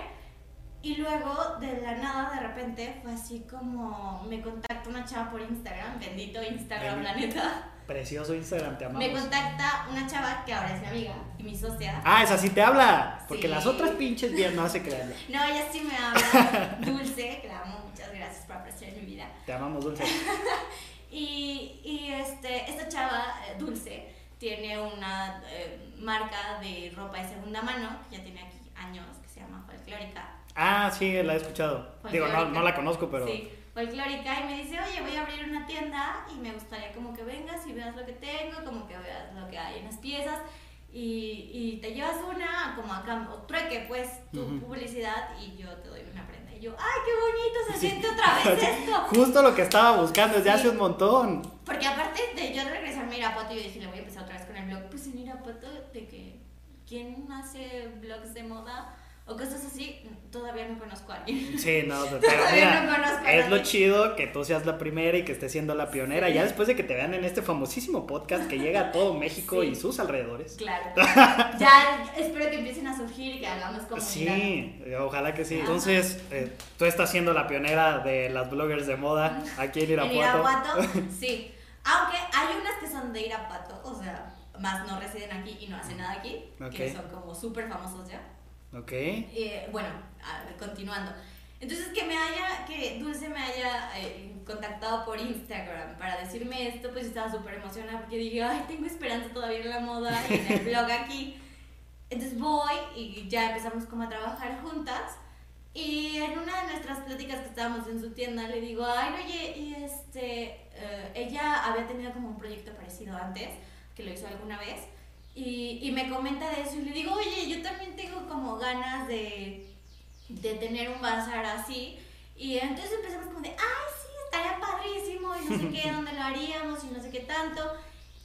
Speaker 2: Y luego de la nada de repente fue así como me contacta una chava por Instagram, bendito Instagram, la neta.
Speaker 1: Precioso Instagram, te amamos.
Speaker 2: Me contacta una chava que ahora es mi amiga y mi socia.
Speaker 1: Ah, esa sí te habla. Porque
Speaker 2: Sí.
Speaker 1: las otras pinches vías no se crean.
Speaker 2: No, ella sí me habla, Dulce, que la amo, muchas gracias por apreciar mi vida.
Speaker 1: Te amamos, Dulce.
Speaker 2: Y, y este, esta chava, eh, Dulce, tiene una eh, marca de ropa de segunda mano, que ya tiene aquí años, que se llama Folclórica.
Speaker 1: Ah, sí, la he escuchado. Digo, no, no la conozco, pero.
Speaker 2: Sí, Folclórica, y me dice, oye, voy a abrir una tienda y me gustaría como que vengas y veas lo que tengo, como que veas lo que hay en las piezas. Y, y te llevas una como a cambio, trueque pues tu publicidad y yo te doy una prenda. Y yo, ¡ay, qué bonito se
Speaker 1: Sí.
Speaker 2: siente otra vez esto!
Speaker 1: Justo lo que estaba buscando desde
Speaker 2: Sí.
Speaker 1: hace un montón.
Speaker 2: Porque aparte de yo regresarme a Irapuato, yo dije, le voy a empezar otra vez con el blog. Pues en Irapuato, de que, ¿quién hace blogs de moda? O cosas así, todavía no conozco a alguien.
Speaker 1: Sí, no, pero
Speaker 2: Todavía
Speaker 1: mira,
Speaker 2: no conozco a
Speaker 1: es lo chido que tú seas la primera y que estés siendo la pionera.
Speaker 2: Sí.
Speaker 1: Ya después de que te vean en este famosísimo podcast que llega a todo México
Speaker 2: Sí.
Speaker 1: y sus alrededores.
Speaker 2: Claro. Ya espero que empiecen a surgir y que hagamos comunidad.
Speaker 1: Sí, ojalá que sí. Entonces, eh, tú estás siendo la pionera de las bloggers de moda aquí en
Speaker 2: En
Speaker 1: Irapuato.
Speaker 2: Irapuato, sí. Aunque hay unas que son de Irapuato, o sea, más no residen aquí y no hacen nada aquí, que
Speaker 1: Ok.
Speaker 2: son como súper famosos ya.
Speaker 1: Ok.
Speaker 2: Eh, bueno, continuando. Entonces que me haya, que Dulce me haya eh, contactado por Instagram para decirme esto, pues estaba súper emocionada porque dije, ay, tengo esperanza todavía en la moda y en el blog aquí. Entonces voy y ya empezamos como a trabajar juntas. Y en una de nuestras pláticas que estábamos en su tienda le digo, ay, oye, y este, eh, ella había tenido como un proyecto parecido antes, que lo hizo alguna vez, y, y me comenta de eso y le digo, oye, yo también tengo como ganas de, de tener un bazar así. Y entonces empezamos como de, ay, sí, estaría padrísimo y no sé qué, dónde lo haríamos y no sé qué tanto.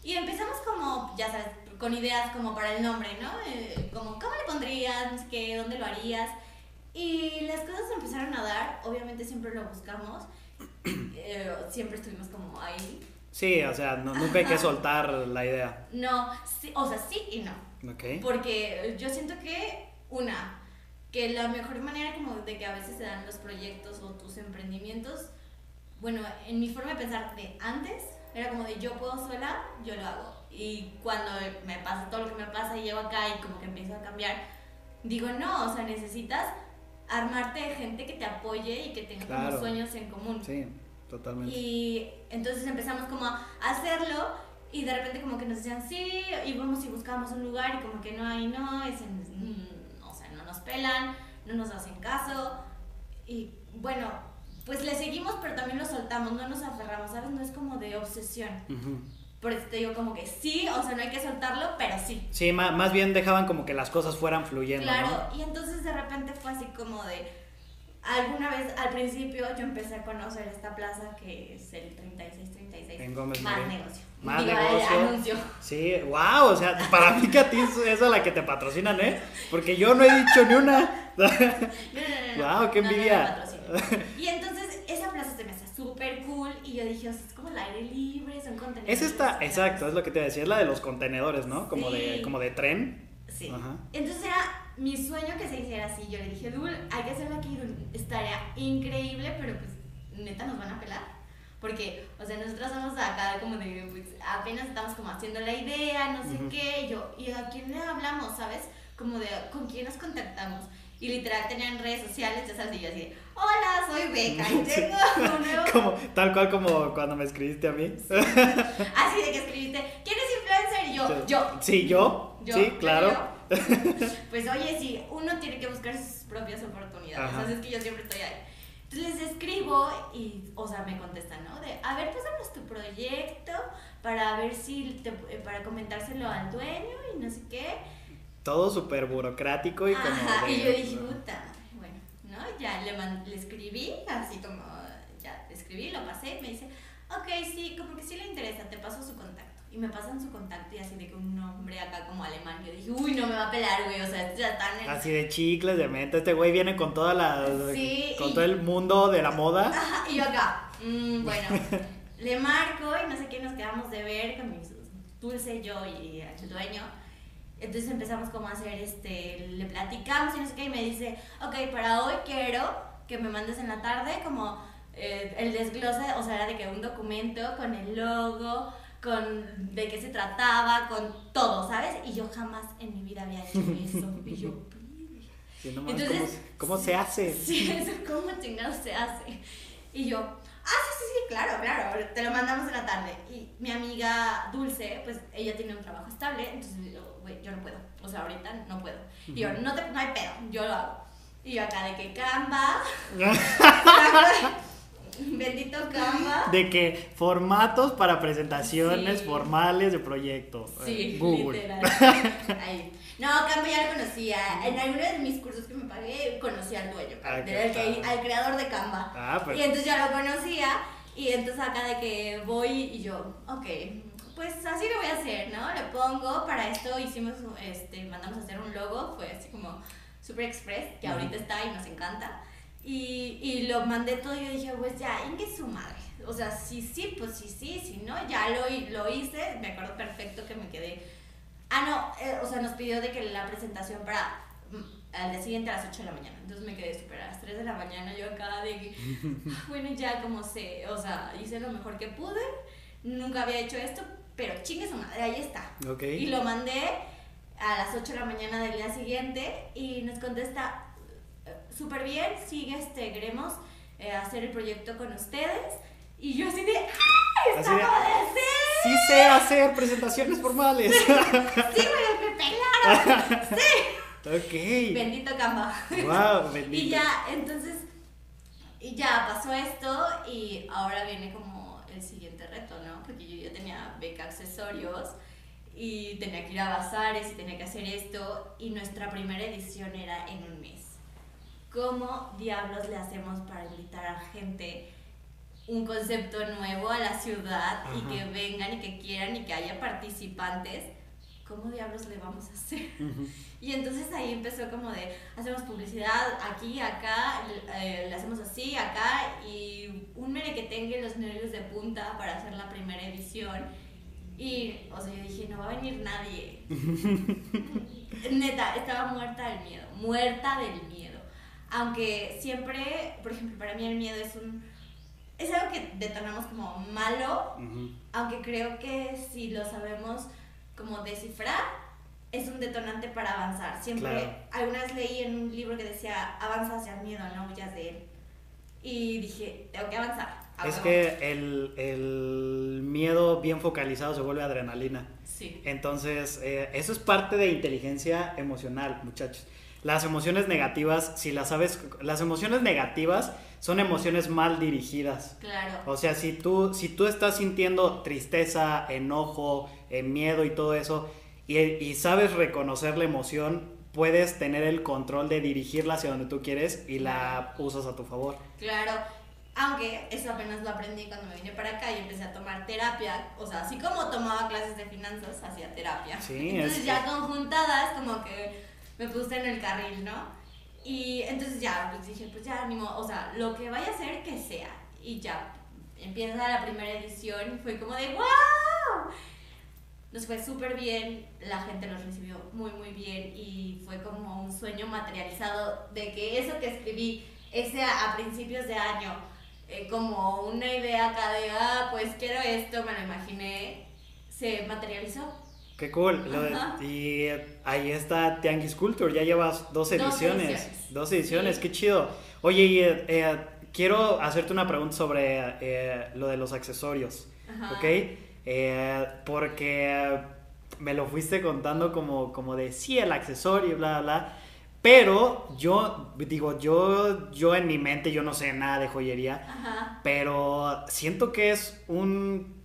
Speaker 2: Y empezamos como, ya sabes, con ideas como para el nombre, ¿no? Eh, como, ¿cómo le pondrías? No sé qué, ¿dónde lo harías? Y las cosas se empezaron a dar, obviamente siempre lo buscamos, eh, siempre estuvimos como ahí.
Speaker 1: Sí, o sea, no- nunca hay que soltar la idea.
Speaker 2: No, sí, o sea, sí y no.
Speaker 1: Ok.
Speaker 2: Porque yo siento que, una, que la mejor manera como de que a veces se dan los proyectos o tus emprendimientos, bueno, en mi forma de pensar de antes, era como de yo puedo sola, yo lo hago. Y cuando me pasa todo lo que me pasa y llego acá y como que empiezo a cambiar, digo, no, o sea, necesitas armarte de gente que te apoye y que tenga
Speaker 1: Claro.
Speaker 2: sueños en común.
Speaker 1: Sí, totalmente.
Speaker 2: Y entonces empezamos como a hacerlo y de repente como que nos decían sí, y vamos y buscábamos un lugar y como que no hay, no, es en- mm, o sea, no nos pelan, no nos hacen caso. Y bueno, pues le seguimos, pero también lo soltamos, no nos aferramos, ¿sabes? No es como de obsesión.
Speaker 1: Ujú.
Speaker 2: Por eso te digo como que sí, o sea, no hay que soltarlo, pero sí.
Speaker 1: Sí, ma- más bien dejaban como que las cosas fueran fluyendo,
Speaker 2: Claro,
Speaker 1: ¿no?
Speaker 2: y entonces de repente fue así como de. Alguna vez al principio yo empecé a conocer esta plaza que es el 3636.
Speaker 1: En Gómez
Speaker 2: Más negocio.
Speaker 1: Más
Speaker 2: Digo, el
Speaker 1: negocio.
Speaker 2: anuncio.
Speaker 1: Sí, wow, o sea, para mí que a ti es esa la que te patrocinan, ¿eh? Porque yo no he dicho ni una.
Speaker 2: No, no, no, no.
Speaker 1: Guau, qué
Speaker 2: no,
Speaker 1: envidia.
Speaker 2: y entonces esa plaza se me hace súper cool y yo dije, o sea, es como el aire libre, son contenedores.
Speaker 1: Es esta, exacto, es lo que te decía, es la de los contenedores, ¿no? Como de, como de tren.
Speaker 2: Sí.
Speaker 1: Ajá.
Speaker 2: Entonces era mi sueño que se hiciera así. Yo le dije, Dul, hay que hacerlo aquí, Dul. Estaría increíble, pero pues neta nos van a pelar. Porque, o sea, nosotros somos acá como de, pues apenas estamos como haciendo la idea, no sé qué. Yo, ¿y a quién le hablamos, sabes? Como de, ¿con quién nos contactamos? Y literal tenían redes sociales, ya sabes, y yo así hola, soy Beca y tengo un nuevo...
Speaker 1: Como, tal cual como cuando me escribiste a mí.
Speaker 2: Así de que escribiste, ¿quién es influencer? Y yo, yo.
Speaker 1: Sí, yo.
Speaker 2: Yo,
Speaker 1: sí,
Speaker 2: yo,
Speaker 1: claro.
Speaker 2: Pues oye, sí, uno tiene que buscar sus propias oportunidades.
Speaker 1: Ajá.
Speaker 2: Es que yo siempre estoy ahí. Entonces les escribo y, o sea, me contestan, ¿no? De, a ver, pásanos tu proyecto para ver si, te- eh, para comentárselo al dueño y no sé qué.
Speaker 1: Todo súper burocrático y como.
Speaker 2: Ajá,
Speaker 1: de-
Speaker 2: y yo dije, puta, bueno, ¿no? Ya le, man- le escribí, así como, ya le escribí, lo pasé y me dice, ok, sí, como que sí le interesa, te paso su contacto. Y me pasan su contacto y así de que un nombre acá como alemán. Yo dije, uy, no me va a pelar, güey, o sea, ya están en...
Speaker 1: Así de chicles, de menta. Este güey viene con toda la.
Speaker 2: Sí,
Speaker 1: con
Speaker 2: y-
Speaker 1: todo el mundo de la moda.
Speaker 2: Ajá, y yo acá, mm, bueno, le marco y no sé qué nos quedamos de ver con mi dulce, yo y el dueño. Entonces empezamos como a hacer, este, le platicamos y no sé qué, y me dice, ok, para hoy quiero que me mandes en la tarde como eh, el desglose, o sea, era de que un documento con el logo, con de qué se trataba, con todo, ¿sabes? Y yo jamás en mi vida había hecho eso. Y yo,
Speaker 1: Sí, no
Speaker 2: Entonces-
Speaker 1: ¿cómo, cómo se hace?
Speaker 2: Sí, eso cómo chingados se hace. Y yo, ah, sí, sí, sí, claro, claro, te lo mandamos en la tarde. Y mi amiga Dulce, pues ella tiene un trabajo estable, entonces yo, güey, yo no puedo. O sea, ahorita no puedo. Y yo, no, te, no hay pedo, yo lo hago. Y yo acá de que Canva, bendito Canva.
Speaker 1: De que formatos para presentaciones
Speaker 2: Sí.
Speaker 1: formales de proyecto.
Speaker 2: Sí,
Speaker 1: Eh, Google.
Speaker 2: literal. Ahí. No, Canva ya lo conocía. En alguno de mis cursos que me pagué, conocí al dueño,
Speaker 1: Ah,
Speaker 2: que- al creador de Canva.
Speaker 1: Ah, pues.
Speaker 2: Y entonces ya lo conocía y entonces acá de que voy y yo, ok, pues así lo voy a hacer, ¿no? Le pongo, para esto hicimos, este, mandamos a hacer un logo, fue así como Super Express, que ahorita está y nos encanta. Y, y lo mandé todo y yo dije, pues ya, Inge su madre. O sea, sí, sí, pues sí, sí, si no, ya lo, lo hice. Me acuerdo perfecto que me quedé. Ah, no, eh, o sea, nos pidió de que la presentación para mm, al día siguiente a las 8 de la mañana. Entonces me quedé súper a las 3 de la mañana. Yo acá de que, bueno, ya como sé, o sea, hice lo mejor que pude. Nunca había hecho esto, pero chingue su madre, ahí está.
Speaker 1: Ok.
Speaker 2: Y lo mandé a las 8 de la mañana del día siguiente y nos contesta súper bien, sigue, este, queremos eh, hacer el proyecto con ustedes. Y yo así de, ¡ay! ¡Está
Speaker 1: de, Sí sé hacer presentaciones formales.
Speaker 2: ¡Sí, güey, me pelaron! ¡Sí!
Speaker 1: ok.
Speaker 2: Bendito Canva.
Speaker 1: Wow, bendito.
Speaker 2: Y ya, entonces, y ya pasó esto y ahora viene como el siguiente reto, ¿no? Porque yo ya tenía beca accesorios y tenía que ir a bazares y tenía que hacer esto y nuestra primera edición era en un mes. ¿Cómo diablos le hacemos para invitar a gente un concepto nuevo a la ciudad y
Speaker 1: Ajá.
Speaker 2: que vengan y que quieran y que haya participantes? ¿Cómo diablos le vamos a hacer?
Speaker 1: Ujú.
Speaker 2: Y entonces ahí empezó como de, hacemos publicidad aquí, acá, eh, le hacemos así, acá, y un mere que tenga los nervios de punta para hacer la primera edición. Y, o sea, yo dije, no va a venir nadie. Neta, estaba muerta del miedo, muerta del miedo. Aunque siempre, por ejemplo, para mí el miedo es un... Es algo que detonamos como malo, aunque creo que si lo sabemos como descifrar, es un detonante para avanzar. Siempre,
Speaker 1: Claro.
Speaker 2: alguna vez leí en un libro que decía, avanza hacia el miedo, no huyas de él. Y dije, tengo que avanzar.
Speaker 1: Es
Speaker 2: huevo".
Speaker 1: que el, el miedo bien focalizado se vuelve adrenalina.
Speaker 2: Sí.
Speaker 1: Entonces, eh, eso es parte de inteligencia emocional, muchachos. Las emociones negativas, si las sabes, las emociones negativas son emociones mal dirigidas.
Speaker 2: Claro.
Speaker 1: O sea, si tú, si tú estás sintiendo tristeza, enojo, eh, miedo y todo eso, y, y sabes reconocer la emoción, puedes tener el control de dirigirla hacia donde tú quieres y la usas a tu favor.
Speaker 2: Claro. Aunque eso apenas lo aprendí cuando me vine para acá y empecé a tomar terapia. O sea, así como tomaba clases de finanzas, hacía terapia.
Speaker 1: Sí,
Speaker 2: entonces
Speaker 1: es
Speaker 2: ya conjuntadas como que me puse en el carril, ¿no? Y entonces ya, pues dije, pues ya, ni modo, o sea, lo que vaya a ser, que sea. Y ya, empieza la primera edición y fue como de ¡wow! Nos fue súper bien, la gente los recibió muy, muy bien y fue como un sueño materializado de que eso que escribí ese a principios de año, eh, como una idea acá de, ah, pues quiero esto, me lo imaginé, se materializó.
Speaker 1: Qué cool. Lo de-
Speaker 2: Ajá.
Speaker 1: y ahí está Tianguis Culture, ya llevas dos ediciones.
Speaker 2: ediciones.
Speaker 1: Dos ediciones,
Speaker 2: Sí.
Speaker 1: qué chido. Oye, y, eh, eh, quiero hacerte una pregunta sobre eh, lo de los accesorios,
Speaker 2: Ajá.
Speaker 1: ¿ok? Porque me lo fuiste contando como, como de sí, el accesorio bla, bla, bla. Pero yo, digo, yo, yo en mi mente, yo no sé nada de joyería.
Speaker 2: Ajá.
Speaker 1: Pero siento que es un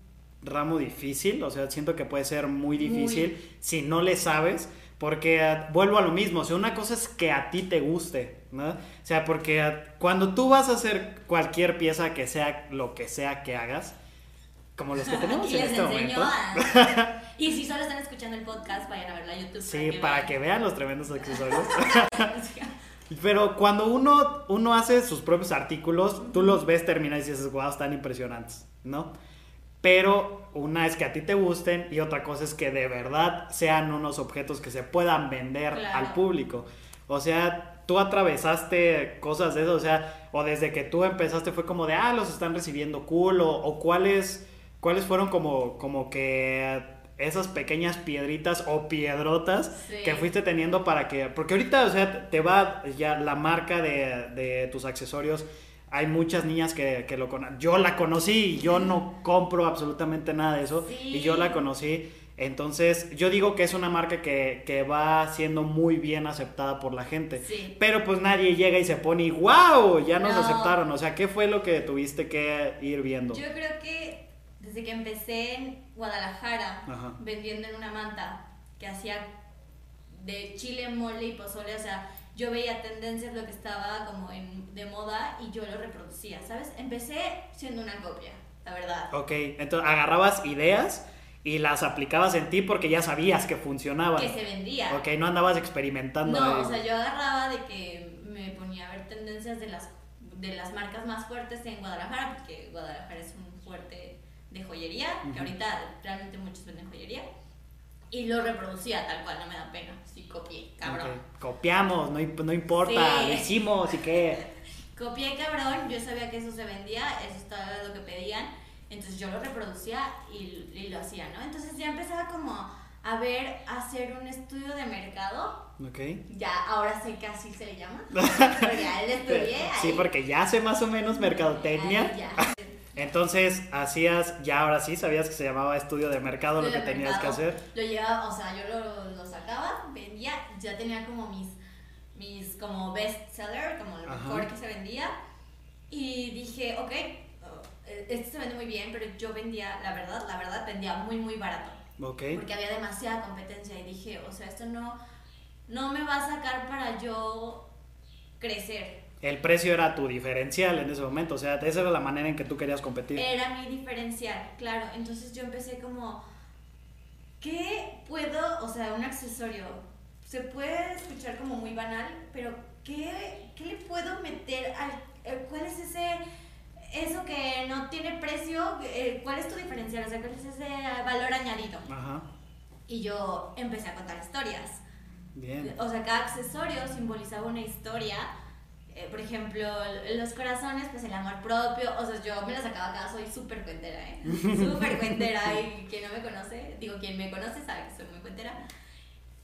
Speaker 1: ramo difícil, o sea, siento que puede ser muy difícil si no le sabes, porque eh, vuelvo a lo mismo, o sea, una cosa es que a ti te guste, ¿no? O sea, porque eh, cuando tú vas a hacer cualquier pieza que sea lo que sea que hagas, como los que tenemos en este momento,
Speaker 2: a- Y si solo están escuchando el podcast, vayan a verla a YouTube.
Speaker 1: sí, para que vean los tremendos accesorios. Pero cuando uno, uno hace sus propios artículos, tú los ves terminar y dices, wow, están impresionantes, ¿no? Pero una es que a ti te gusten y otra cosa es que de verdad sean unos objetos que se puedan vender
Speaker 2: Claro.
Speaker 1: al público. O sea, tú atravesaste cosas de eso, o sea, o desde que tú empezaste fue como de, ah, los están recibiendo cool, o, o cuáles, cuáles fueron como, como que esas pequeñas piedritas o piedrotas
Speaker 2: Sí.
Speaker 1: que fuiste teniendo para que, porque ahorita, o sea, te va ya la marca de, de tus accesorios. Hay muchas niñas que, que lo conocen. Yo la conocí y yo no compro absolutamente nada de eso.
Speaker 2: Sí.
Speaker 1: Y yo la conocí. Entonces, yo digo que es una marca que, que va siendo muy bien aceptada por la gente.
Speaker 2: Sí.
Speaker 1: Pero pues nadie llega y se pone y wow, ya nos
Speaker 2: No.
Speaker 1: aceptaron. O sea, ¿qué fue lo que tuviste que ir viendo?
Speaker 2: Yo creo que desde que empecé en Guadalajara
Speaker 1: Ajá.
Speaker 2: vendiendo en una manta que hacía de chile, mole y pozole, o sea, yo veía tendencias, lo que estaba como en, de moda y yo lo reproducía, ¿sabes? Empecé siendo una copia, la verdad.
Speaker 1: Ok, entonces agarrabas ideas y las aplicabas en ti porque ya sabías que funcionaban.
Speaker 2: Que se vendía.
Speaker 1: Ok, no andabas experimentando.
Speaker 2: No,
Speaker 1: ahí.
Speaker 2: o sea, yo agarraba de que me ponía a ver tendencias de las, de las marcas más fuertes en Guadalajara, porque Guadalajara es un fuerte de joyería, que ahorita realmente muchos venden joyería. Y lo reproducía tal cual, no me da pena. Sí, copié, cabrón.
Speaker 1: Copiamos, no, no importa,
Speaker 2: Sí.
Speaker 1: lo hicimos y qué.
Speaker 2: Copié cabrón, yo sabía que eso se vendía, eso estaba lo que pedían, entonces yo lo reproducía y, y lo hacía, ¿no? Entonces ya empezaba como a ver, a hacer un estudio de mercado,
Speaker 1: Ok.
Speaker 2: ya ahora sé que así se le llama, pero ya le estudié.
Speaker 1: Sí,
Speaker 2: ahí.
Speaker 1: porque ya sé más o menos mercadotecnia.
Speaker 2: Ahí ya.
Speaker 1: Entonces, hacías, ya ahora sí sabías que se llamaba estudio de mercado lo que tenías que hacer.
Speaker 2: Lo llevaba, o sea, yo lo, lo sacaba, vendía, ya tenía como mis, mis como best seller, como lo
Speaker 1: Ajá.
Speaker 2: mejor que se vendía. Y dije, ok, oh, este se vende muy bien, pero yo vendía, la verdad, la verdad, vendía muy, muy barato.
Speaker 1: Ok.
Speaker 2: Porque había demasiada competencia y dije, o sea, esto no, no me va a sacar para yo crecer.
Speaker 1: El precio era tu diferencial en ese momento, o sea, esa era la manera en que tú querías competir.
Speaker 2: Era mi diferencial, claro. Entonces yo empecé como, ¿qué puedo, o sea, un accesorio? Se puede escuchar como muy banal, pero ¿qué, qué le puedo meter al... eh, ¿Cuál es ese... Eso que no tiene precio, eh, ¿cuál es tu diferencial? O sea, ¿cuál es ese valor añadido?
Speaker 1: Ajá.
Speaker 2: Y yo empecé a contar historias.
Speaker 1: Bien.
Speaker 2: O sea, cada accesorio simbolizaba una historia. Eh, por ejemplo, los corazones, pues el amor propio. O sea, yo me la sacaba acá, soy súper cuentera, ¿eh? Súper cuentera. Y quien no me conoce, digo, quien me conoce sabe que soy muy cuentera.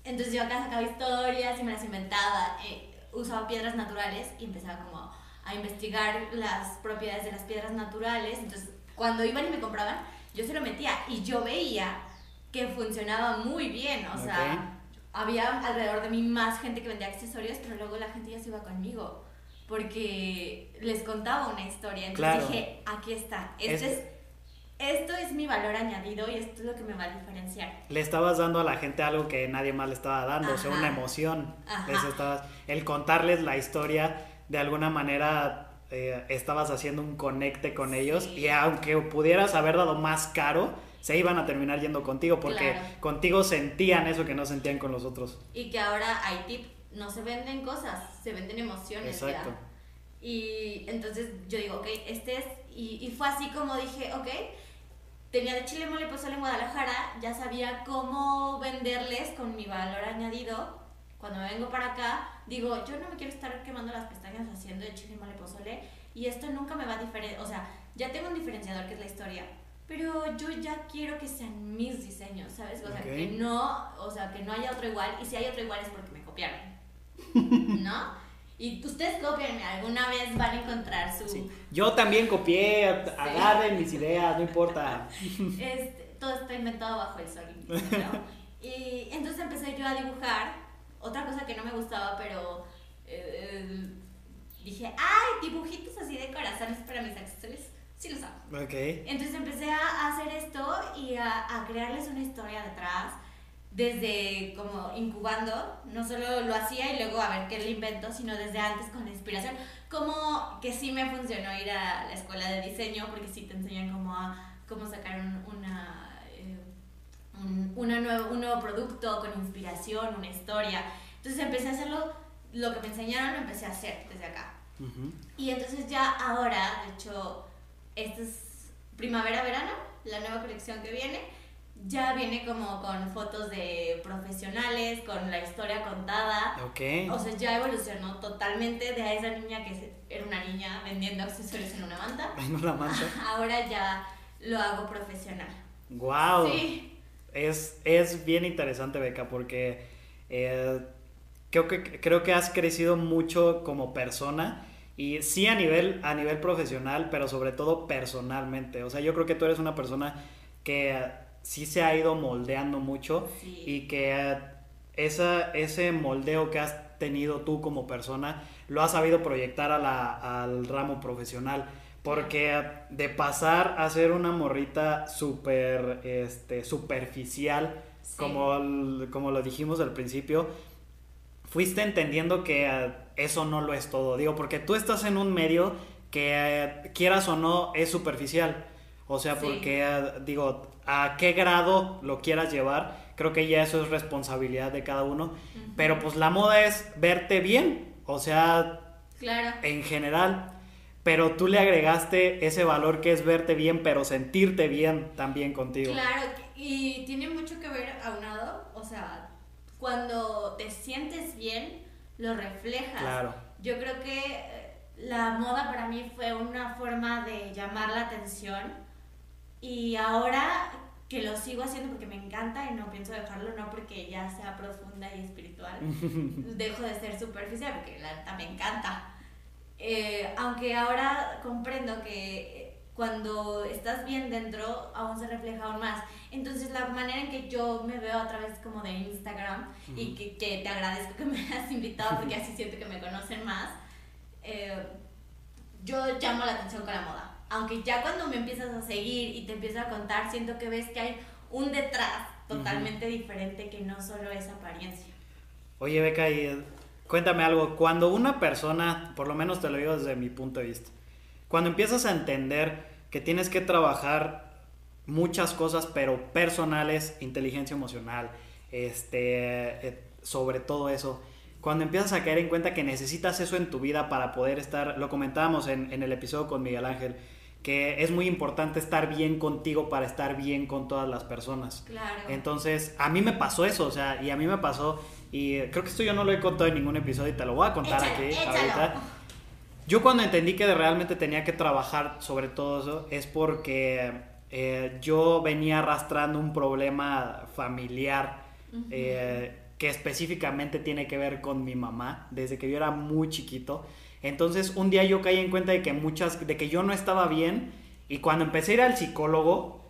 Speaker 2: Entonces yo acá sacaba historias y me las inventaba. eh, usaba piedras naturales y empezaba como a investigar las propiedades de las piedras naturales. Entonces, cuando iban y me compraban, yo se lo metía y yo veía que funcionaba muy bien. O sea, había alrededor de mí más gente que vendía accesorios, pero luego la gente ya se iba conmigo porque les contaba una historia. Entonces
Speaker 1: Claro.
Speaker 2: dije, aquí está. Este
Speaker 1: Es-
Speaker 2: es, esto es mi valor añadido y esto es lo que me va a diferenciar.
Speaker 1: Le estabas dando a la gente algo que nadie más le estaba dando, o sea,
Speaker 2: Ajá.
Speaker 1: una emoción.
Speaker 2: Ajá.
Speaker 1: Les estabas, el contarles la historia, de alguna manera eh, estabas haciendo un conecte con ellos
Speaker 2: Sí.
Speaker 1: y aunque pudieras haber dado más caro, se iban a terminar yendo contigo porque
Speaker 2: Claro.
Speaker 1: contigo sentían eso que no sentían con los otros.
Speaker 2: Y que ahora hay tip, no se venden cosas, se venden emociones.
Speaker 1: Exacto.
Speaker 2: Y entonces yo digo, ok, este es, y, y fue así como dije, ok, tenía de chile mole pozole en Guadalajara, ya sabía cómo venderles con mi valor añadido. Cuando me vengo para acá, digo, yo no me quiero estar quemando las pestañas haciendo de chile mole pozole y esto nunca me va a diferenciar, o sea, ya tengo un diferenciador que es la historia, pero yo ya quiero que sean mis diseños, ¿sabes? O sea, que no, o sea, que no haya otro igual y si hay otro igual es porque me copiaron. ¿No? Y ustedes copienme, alguna vez van a encontrar su...
Speaker 1: Sí. Yo también copié, agarren mis ideas, no importa.
Speaker 2: Este, todo está inventado bajo el sol. ¿no? Y entonces empecé yo a dibujar. Otra cosa que no me gustaba, pero eh, dije, ay, dibujitos así de corazones para mis accesorios. Sí los hago. Entonces empecé a hacer esto y a, a crearles una historia detrás, desde como incubando, no solo lo hacía y luego a ver qué le invento, sino desde antes con la inspiración, como que sí me funcionó ir a la escuela de diseño, porque sí te enseñan cómo, a, cómo sacar un, una, eh, un, una nuevo, un nuevo producto con inspiración, una historia. Entonces empecé a hacerlo, lo que me enseñaron lo empecé a hacer desde acá. Y entonces ya ahora, de hecho, esta es primavera-verano, la nueva colección que viene, ya viene como con fotos de profesionales, con la historia contada.
Speaker 1: Ok.
Speaker 2: O sea, ya evolucionó totalmente de a esa niña que era una niña vendiendo accesorios en una manta.
Speaker 1: En una manta.
Speaker 2: Ahora ya lo hago profesional.
Speaker 1: Wow.
Speaker 2: Sí,
Speaker 1: Es, es bien interesante, Beca, porque eh, creo, que, creo que has crecido mucho como persona y sí a nivel, a nivel profesional, pero sobre todo personalmente. O sea, yo creo que tú eres una persona que sí se ha ido moldeando mucho
Speaker 2: sí.
Speaker 1: y que esa, ese moldeo que has tenido tú como persona lo has sabido proyectar a la- al ramo profesional. Porque de pasar a ser una morrita súper este, superficial,
Speaker 2: Sí.
Speaker 1: como, como lo dijimos al principio, fuiste entendiendo que eh, eso no lo es todo. Digo, porque tú estás en un medio que, eh, quieras o no, es superficial. O sea,
Speaker 2: Sí.
Speaker 1: porque, eh, digo, a qué grado lo quieras llevar, creo que ya eso es responsabilidad de cada uno. Pero pues la moda es verte bien, o sea,
Speaker 2: Claro.
Speaker 1: en general. Pero tú le agregaste ese valor que es verte bien, pero sentirte bien también contigo.
Speaker 2: Claro, y tiene mucho que ver aunado, o sea, cuando te sientes bien, lo reflejas.
Speaker 1: Claro.
Speaker 2: Yo creo que eh, la moda para mí fue una forma de llamar la atención y ahora que lo sigo haciendo porque me encanta y no pienso dejarlo, no porque ya sea profunda y espiritual, dejo de ser superficial porque la neta me encanta. Eh, aunque ahora comprendo que cuando estás bien dentro aún se refleja aún más. Entonces la manera en que yo me veo a través como de Instagram y que, que te agradezco que me hayas invitado porque así siento que me conocen más, eh, yo llamo la atención con la moda. Aunque ya cuando me empiezas a seguir y te empiezo a contar, siento que ves que hay un detrás totalmente diferente que no solo es apariencia.
Speaker 1: Oye, Beca, y eh, cuéntame algo. Cuando una persona, por lo menos te lo digo desde mi punto de vista, cuando empiezas a entender que tienes que trabajar muchas cosas, pero personales, inteligencia emocional, este, eh, sobre todo eso, cuando empiezas a caer en cuenta que necesitas eso en tu vida para poder estar, lo comentábamos en, en el episodio con Miguel Ángel, que es muy importante estar bien contigo para estar bien con todas las personas.
Speaker 2: Claro.
Speaker 1: Entonces, a mí me pasó eso, o sea, y a mí me pasó, y creo que esto yo no lo he contado en ningún episodio y te lo voy a contar
Speaker 2: Échalo,
Speaker 1: aquí
Speaker 2: échalo.
Speaker 1: ahorita. Yo cuando entendí que realmente tenía que trabajar sobre todo eso es porque eh, yo venía arrastrando un problema familiar eh, que específicamente tiene que ver con mi mamá desde que yo era muy chiquito. Entonces un día yo caí en cuenta de que muchas, de que yo no estaba bien y cuando empecé a ir al psicólogo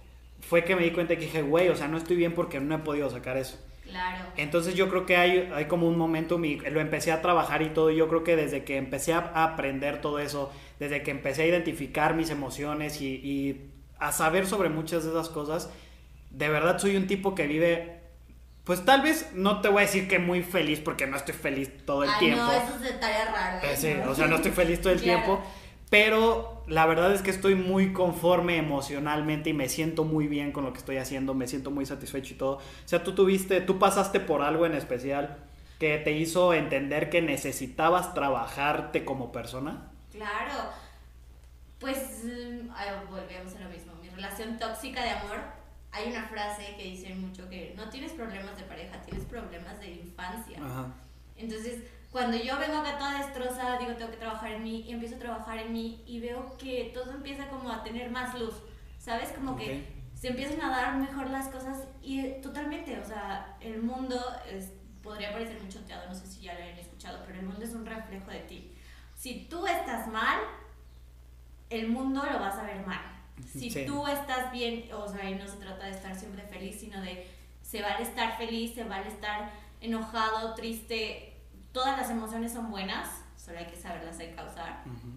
Speaker 1: fue que me di cuenta que dije, güey, o sea, no estoy bien porque no he podido sacar eso.
Speaker 2: Claro.
Speaker 1: Entonces yo creo que hay, hay como un momento, mi- lo empecé a trabajar y todo, y yo creo que desde que empecé a a aprender todo eso, desde que empecé a identificar mis emociones y, y a saber sobre muchas de esas cosas, de verdad soy un tipo que vive, pues tal vez no te voy a decir que muy feliz porque no estoy feliz todo el
Speaker 2: Ay,
Speaker 1: tiempo.
Speaker 2: no, eso se estaría raro. ¿eh?
Speaker 1: Eh, sí, o sea, no estoy feliz todo el
Speaker 2: Claro.
Speaker 1: tiempo, pero la verdad es que estoy muy conforme emocionalmente y me siento muy bien con lo que estoy haciendo, me siento muy satisfecho y todo. O sea, tú tuviste, tú pasaste por algo en especial que te hizo entender que necesitabas trabajarte como persona.
Speaker 2: Claro. Pues mm, volvemos a lo mismo. Mi relación tóxica de amor, hay una frase que dice mucho que no tienes problemas de pareja, tienes problemas de infancia.
Speaker 1: Ajá.
Speaker 2: Entonces, cuando yo vengo acá toda destrozada, digo, tengo que trabajar en mí y empiezo a trabajar en mí y veo que todo empieza como a tener más luz, ¿sabes? Como
Speaker 1: Ok.
Speaker 2: que se empiezan a dar mejor las cosas y eh, totalmente, o sea, el mundo es, podría parecer muy choteado, no sé si ya lo han escuchado, pero el mundo es un reflejo de ti. Si tú estás mal, el mundo lo vas a ver mal. Si
Speaker 1: Sí.
Speaker 2: tú estás bien, o sea, y no se trata de estar siempre feliz, sino de se vale estar feliz, se vale estar enojado, triste, todas las emociones son buenas, solo hay que saberlas encauzar
Speaker 1: Ujú.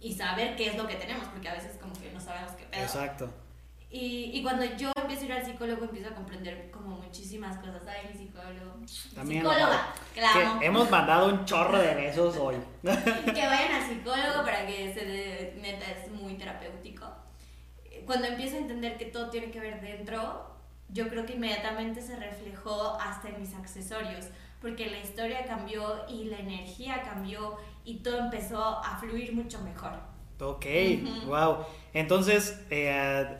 Speaker 2: y saber qué es lo que tenemos, porque a veces como que no sabemos qué pedo.
Speaker 1: Exacto.
Speaker 2: Y, y cuando yo empiezo a ir al psicólogo empiezo a comprender como muchísimas cosas. Ay, mi psicólogo.
Speaker 1: También,
Speaker 2: psicóloga. Que
Speaker 1: hemos mandado un chorro de besos hoy.
Speaker 2: que vayan al psicólogo para que se de, neta es muy terapéutico. Cuando empiezo a entender que todo tiene que ver dentro, yo creo que inmediatamente se reflejó hasta en mis accesorios, porque la historia cambió y la energía cambió y todo empezó a fluir mucho mejor.
Speaker 1: Ok,
Speaker 2: Ujú.
Speaker 1: wow. Entonces, eh,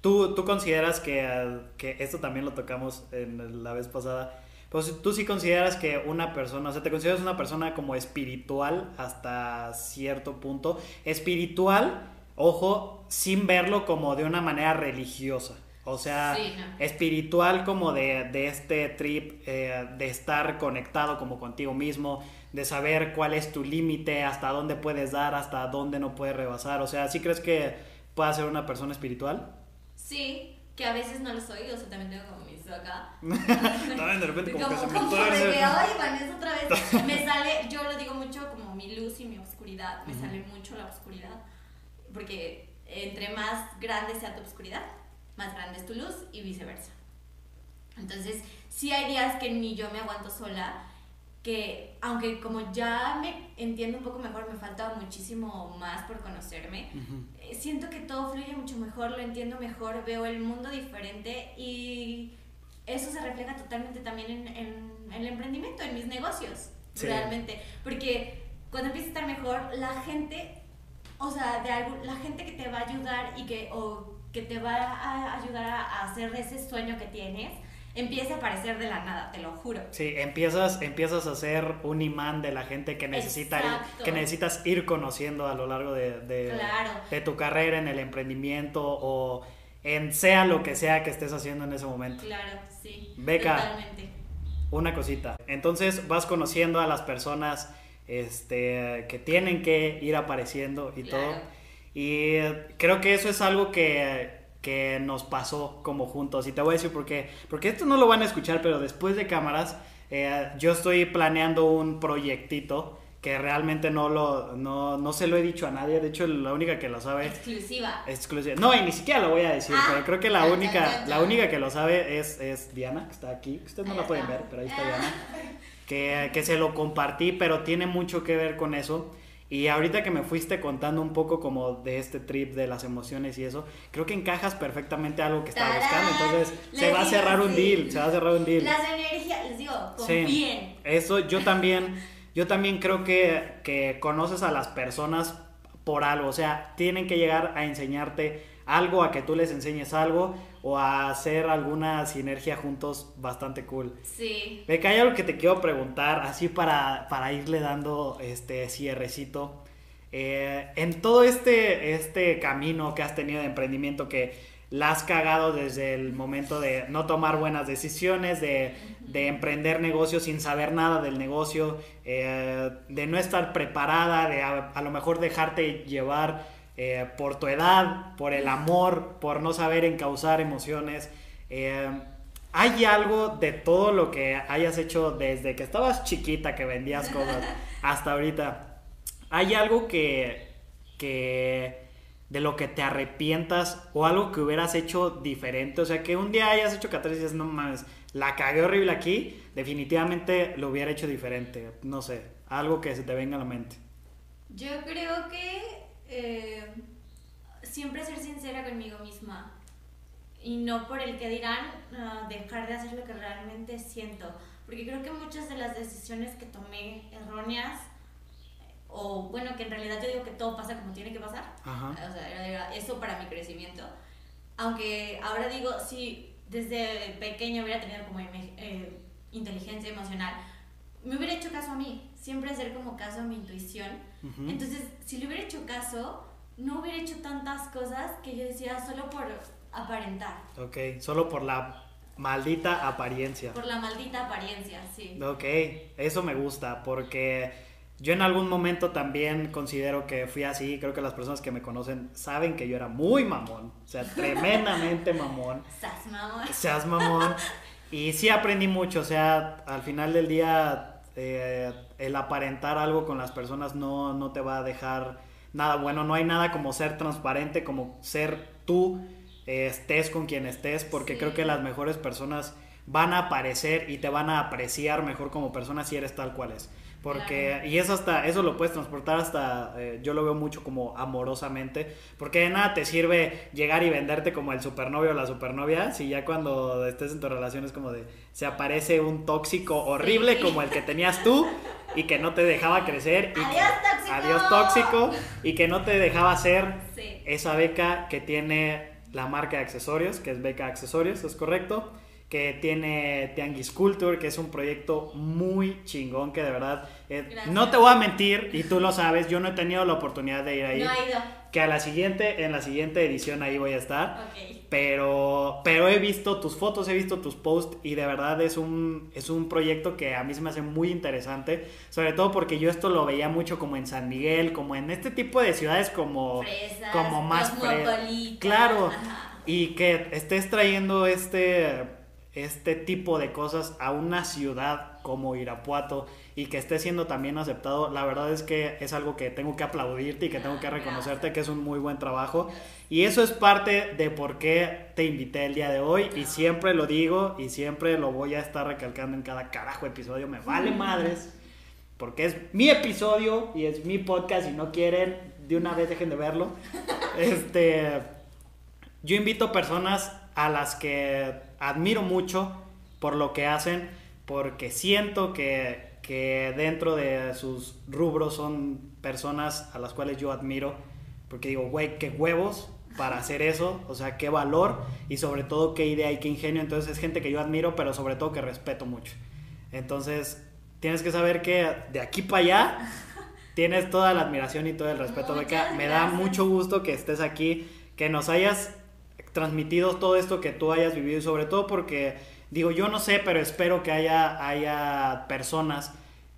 Speaker 1: ¿tú, tú consideras que, eh, que esto también lo tocamos en la vez pasada, pues tú sí consideras que una persona, o sea, te consideras una persona como espiritual hasta cierto punto, espiritual, ojo, sin verlo como de una manera religiosa. O sea,
Speaker 2: Sí, no.
Speaker 1: espiritual como de, de este trip, eh, de estar conectado como contigo mismo, de saber cuál es tu límite, hasta dónde puedes dar, hasta dónde no puedes rebasar. O sea, ¿sí crees que puedas ser una persona espiritual?
Speaker 2: Sí, que a veces no lo soy, o sea, también tengo como mis acá.
Speaker 1: También de repente como que se me
Speaker 2: como
Speaker 1: tuerce.
Speaker 2: de que, ay, Vanessa, otra vez. Me sale, yo lo digo mucho como mi luz y mi oscuridad. Me sale mucho la oscuridad. Porque entre más grande sea tu oscuridad, más grande es tu luz y viceversa. Entonces, sí hay días que ni yo me aguanto sola que aunque como ya me entiendo un poco mejor, me falta muchísimo más por conocerme, eh, siento que todo fluye mucho mejor, lo entiendo mejor, veo el mundo diferente y eso se refleja totalmente también en, en, el emprendimiento, en mis negocios, realmente. Porque cuando empieza a estar mejor, la gente, o sea, de algo, la gente que te va a ayudar y que, o que te va a ayudar a hacer ese sueño que tienes, empieza a aparecer de la nada, te lo juro.
Speaker 1: Sí, empiezas, empiezas a ser un imán de la gente que, necesita que necesitas ir conociendo a lo largo de, de, tu carrera en el emprendimiento o en sea lo que sea que estés haciendo en ese momento.
Speaker 2: Claro, sí.
Speaker 1: Beca, totalmente. una cosita. Entonces vas conociendo a las personas este, que tienen que ir apareciendo y todo. Y creo que eso es algo que que nos pasó como juntos. Y te voy a decir por qué. Porque esto no lo van a escuchar, pero después de cámaras, eh, yo estoy planeando un proyectito que realmente no lo no, no, se lo he dicho a nadie. De hecho, la única que lo sabe.
Speaker 2: Exclusiva.
Speaker 1: Exclusiva. No, y ni siquiera lo voy a decir, ah, pero creo que la única, la única que lo sabe es, es Diana, que está aquí. Ustedes no la pueden ver, pero ahí está Diana. Que, que se lo compartí, pero tiene mucho que ver con eso. Y ahorita que me fuiste contando un poco como de este trip de las emociones y eso, creo que encajas perfectamente a algo que estaba buscando. Entonces, se va a cerrar un deal, se va a cerrar un deal.
Speaker 2: Las energías, les digo, confíen. Sí,
Speaker 1: eso yo también, yo también creo que, que conoces a las personas por algo. O sea, tienen que llegar a enseñarte algo, a que tú les enseñes algo o a hacer alguna sinergia juntos bastante cool.
Speaker 2: Sí.
Speaker 1: Me cae algo que te quiero preguntar, así para, para irle dando este cierrecito. Eh, en todo este, este camino que has tenido de emprendimiento que la has cagado desde el momento de no tomar buenas decisiones, de, de emprender negocios sin saber nada del negocio, eh, de no estar preparada, de a, lo mejor dejarte llevar eh, por tu edad, por el amor, por no saber encauzar emociones. Eh, ¿Hay algo de todo lo que hayas hecho desde que estabas chiquita, que vendías cosas, hasta ahorita? ¿Hay algo que, que de lo que te arrepientas o algo que hubieras hecho diferente? O sea, que un día hayas hecho catarsis y dices, no mames, la cagué horrible aquí, definitivamente lo hubiera hecho diferente. No sé, algo que se te venga a la mente.
Speaker 2: Yo creo que eh, siempre ser sincera conmigo misma y no por el que dirán ah, dejar de hacer lo que realmente siento. Porque creo que muchas de las decisiones que tomé erróneas, o bueno, que en realidad yo digo que todo pasa como tiene que pasar, o sea, era eso para mi crecimiento. Aunque ahora digo, si desde pequeño hubiera tenido como eh, inteligencia emocional, me hubiera hecho caso a mí, siempre hacer como caso a mi intuición. Entonces, si le hubiera hecho caso, no hubiera hecho tantas cosas que yo decía solo por aparentar.
Speaker 1: Ok, solo por la maldita apariencia.
Speaker 2: Por la maldita apariencia, sí.
Speaker 1: Ok, eso me gusta porque yo en algún momento también considero que fui así. Creo que las personas que me conocen saben que yo era muy mamón, o sea, tremendamente mamón.
Speaker 2: Seas mamón.
Speaker 1: Seas mamón. Y sí aprendí mucho, o sea, al final del día eh, el aparentar algo con las personas no, no te va a dejar nada bueno. No hay nada como ser transparente, como ser tú, eh, estés con quien estés, porque creo que las mejores personas van a aparecer y te van a apreciar mejor como persona si eres tal cual es. Porque, y eso hasta, eso lo puedes transportar hasta, eh, yo lo veo mucho como amorosamente, porque de nada te sirve llegar y venderte como el supernovio o la supernovia, si ya cuando estés en tu relación es como de, se aparece un tóxico horrible como el que tenías tú y que no te dejaba crecer. Y
Speaker 2: adiós tóxico.
Speaker 1: Adiós tóxico y que no te dejaba ser esa beca que tiene la marca de accesorios, que es beca accesorios, es correcto que tiene Tianguis Culture, que es un proyecto muy chingón, que de verdad, eh, no te voy a mentir, y tú lo sabes, yo no he tenido la oportunidad de ir ahí.
Speaker 2: No
Speaker 1: he
Speaker 2: ido.
Speaker 1: Que a la siguiente, en la siguiente edición ahí voy a estar. Pero, pero he visto tus fotos, he visto tus posts, y de verdad es un, es un proyecto que a mí se me hace muy interesante, sobre todo porque yo esto lo veía mucho como en San Miguel, como en este tipo de ciudades como, como más Claro. Y que estés trayendo este este tipo de cosas a una ciudad como Irapuato y que esté siendo también aceptado, la verdad es que es algo que tengo que aplaudirte y que tengo que reconocerte que es un muy buen trabajo. Y eso es parte de por qué te invité el día de hoy y siempre lo digo y siempre lo voy a estar recalcando en cada carajo episodio, me vale madres, porque es mi episodio y es mi podcast y no quieren, de una vez dejen de verlo. Este, yo invito personas a las que admiro mucho por lo que hacen, porque siento que, que dentro de sus rubros son personas a las cuales yo admiro, porque digo, güey, qué huevos para hacer eso, o sea, qué valor y sobre todo qué idea y qué ingenio, entonces es gente que yo admiro, pero sobre todo que respeto mucho. Entonces, tienes que saber que de aquí para allá tienes toda la admiración y todo el respeto, Beca. Me da mucho gusto que estés aquí, que nos hayas transmitido todo esto que tú hayas vivido y sobre todo porque, digo, yo no sé, pero espero que haya, haya personas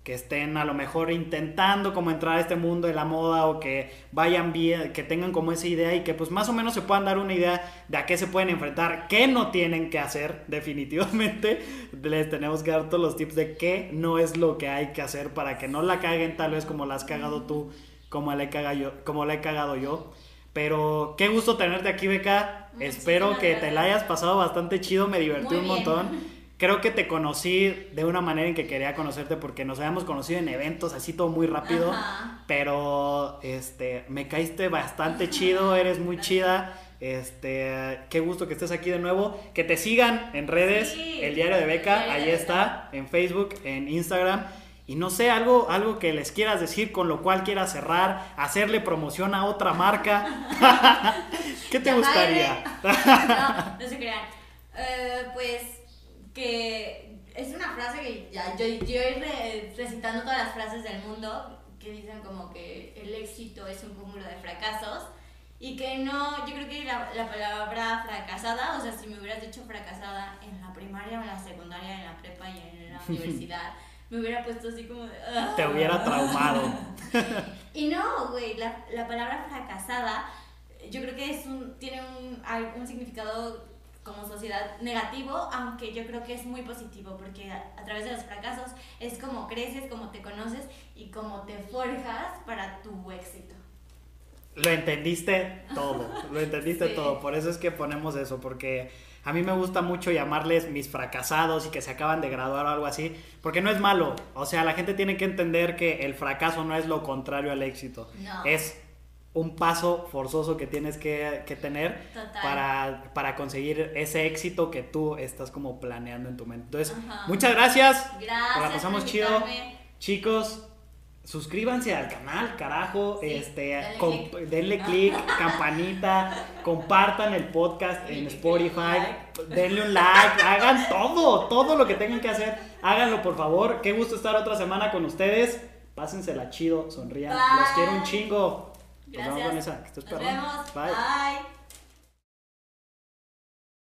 Speaker 1: que estén a lo mejor intentando como entrar a este mundo de la moda o que vayan bien, que tengan como esa idea y que pues más o menos se puedan dar una idea de a qué se pueden enfrentar, qué no tienen que hacer definitivamente. Les tenemos que dar todos los tips de qué no es lo que hay que hacer para que no la caguen tal vez como la has cagado tú, como la he cagado yo. Como la he cagado yo. Pero qué gusto tenerte aquí, Beca. Espero que te la hayas pasado bastante chido, me divertí un montón. Creo que te conocí de una manera en que quería conocerte porque nos habíamos conocido en eventos así todo muy rápido, pero este me caíste bastante chido, eres muy chida. Este, qué gusto que estés aquí de nuevo. Que te sigan en redes, el diario de Beca, ahí está, en Facebook, en Instagram. Y no sé, algo, algo que les quieras decir con lo cual quieras cerrar, hacerle promoción a otra marca. ¿Qué te gustaría?
Speaker 2: no, no se crean. Eh, pues que es una frase que ya, yo, yo ir recitando todas las frases del mundo que dicen como que el éxito es un cúmulo de fracasos y que no, yo creo que la, la, palabra fracasada, o sea, si me hubieras dicho fracasada en la primaria, en la secundaria, en la prepa y en la universidad, me hubiera puesto así como de...
Speaker 1: Te hubiera traumado.
Speaker 2: y no, güey, la, la, palabra fracasada, yo creo que es un, tiene un, un significado como sociedad negativo, aunque yo creo que es muy positivo, porque a, través de los fracasos es como creces, como te conoces y como te forjas para tu éxito.
Speaker 1: Lo entendiste todo, lo entendiste todo, por eso es que ponemos eso, porque a mí me gusta mucho llamarles mis fracasados y que se acaban de graduar o algo así, porque no es malo, o sea, la gente tiene que entender que el fracaso no es lo contrario al éxito,
Speaker 2: no.
Speaker 1: es un paso forzoso que tienes que, tener para, para, conseguir ese éxito que tú estás como planeando en tu mente. Entonces, muchas gracias.
Speaker 2: Gracias.
Speaker 1: La pasamos chido. Chicos, suscríbanse al canal, carajo. este, denle click, campanita, compartan el podcast en Spotify, denle un like, hagan todo, todo lo que tengan que hacer. Háganlo, por favor. Qué gusto estar otra semana con ustedes. Pásensela chido, sonrían. Los quiero un chingo.
Speaker 2: Gracias. Nos vemos, Vanessa. Que estés Nos vemos. Bye. Bye.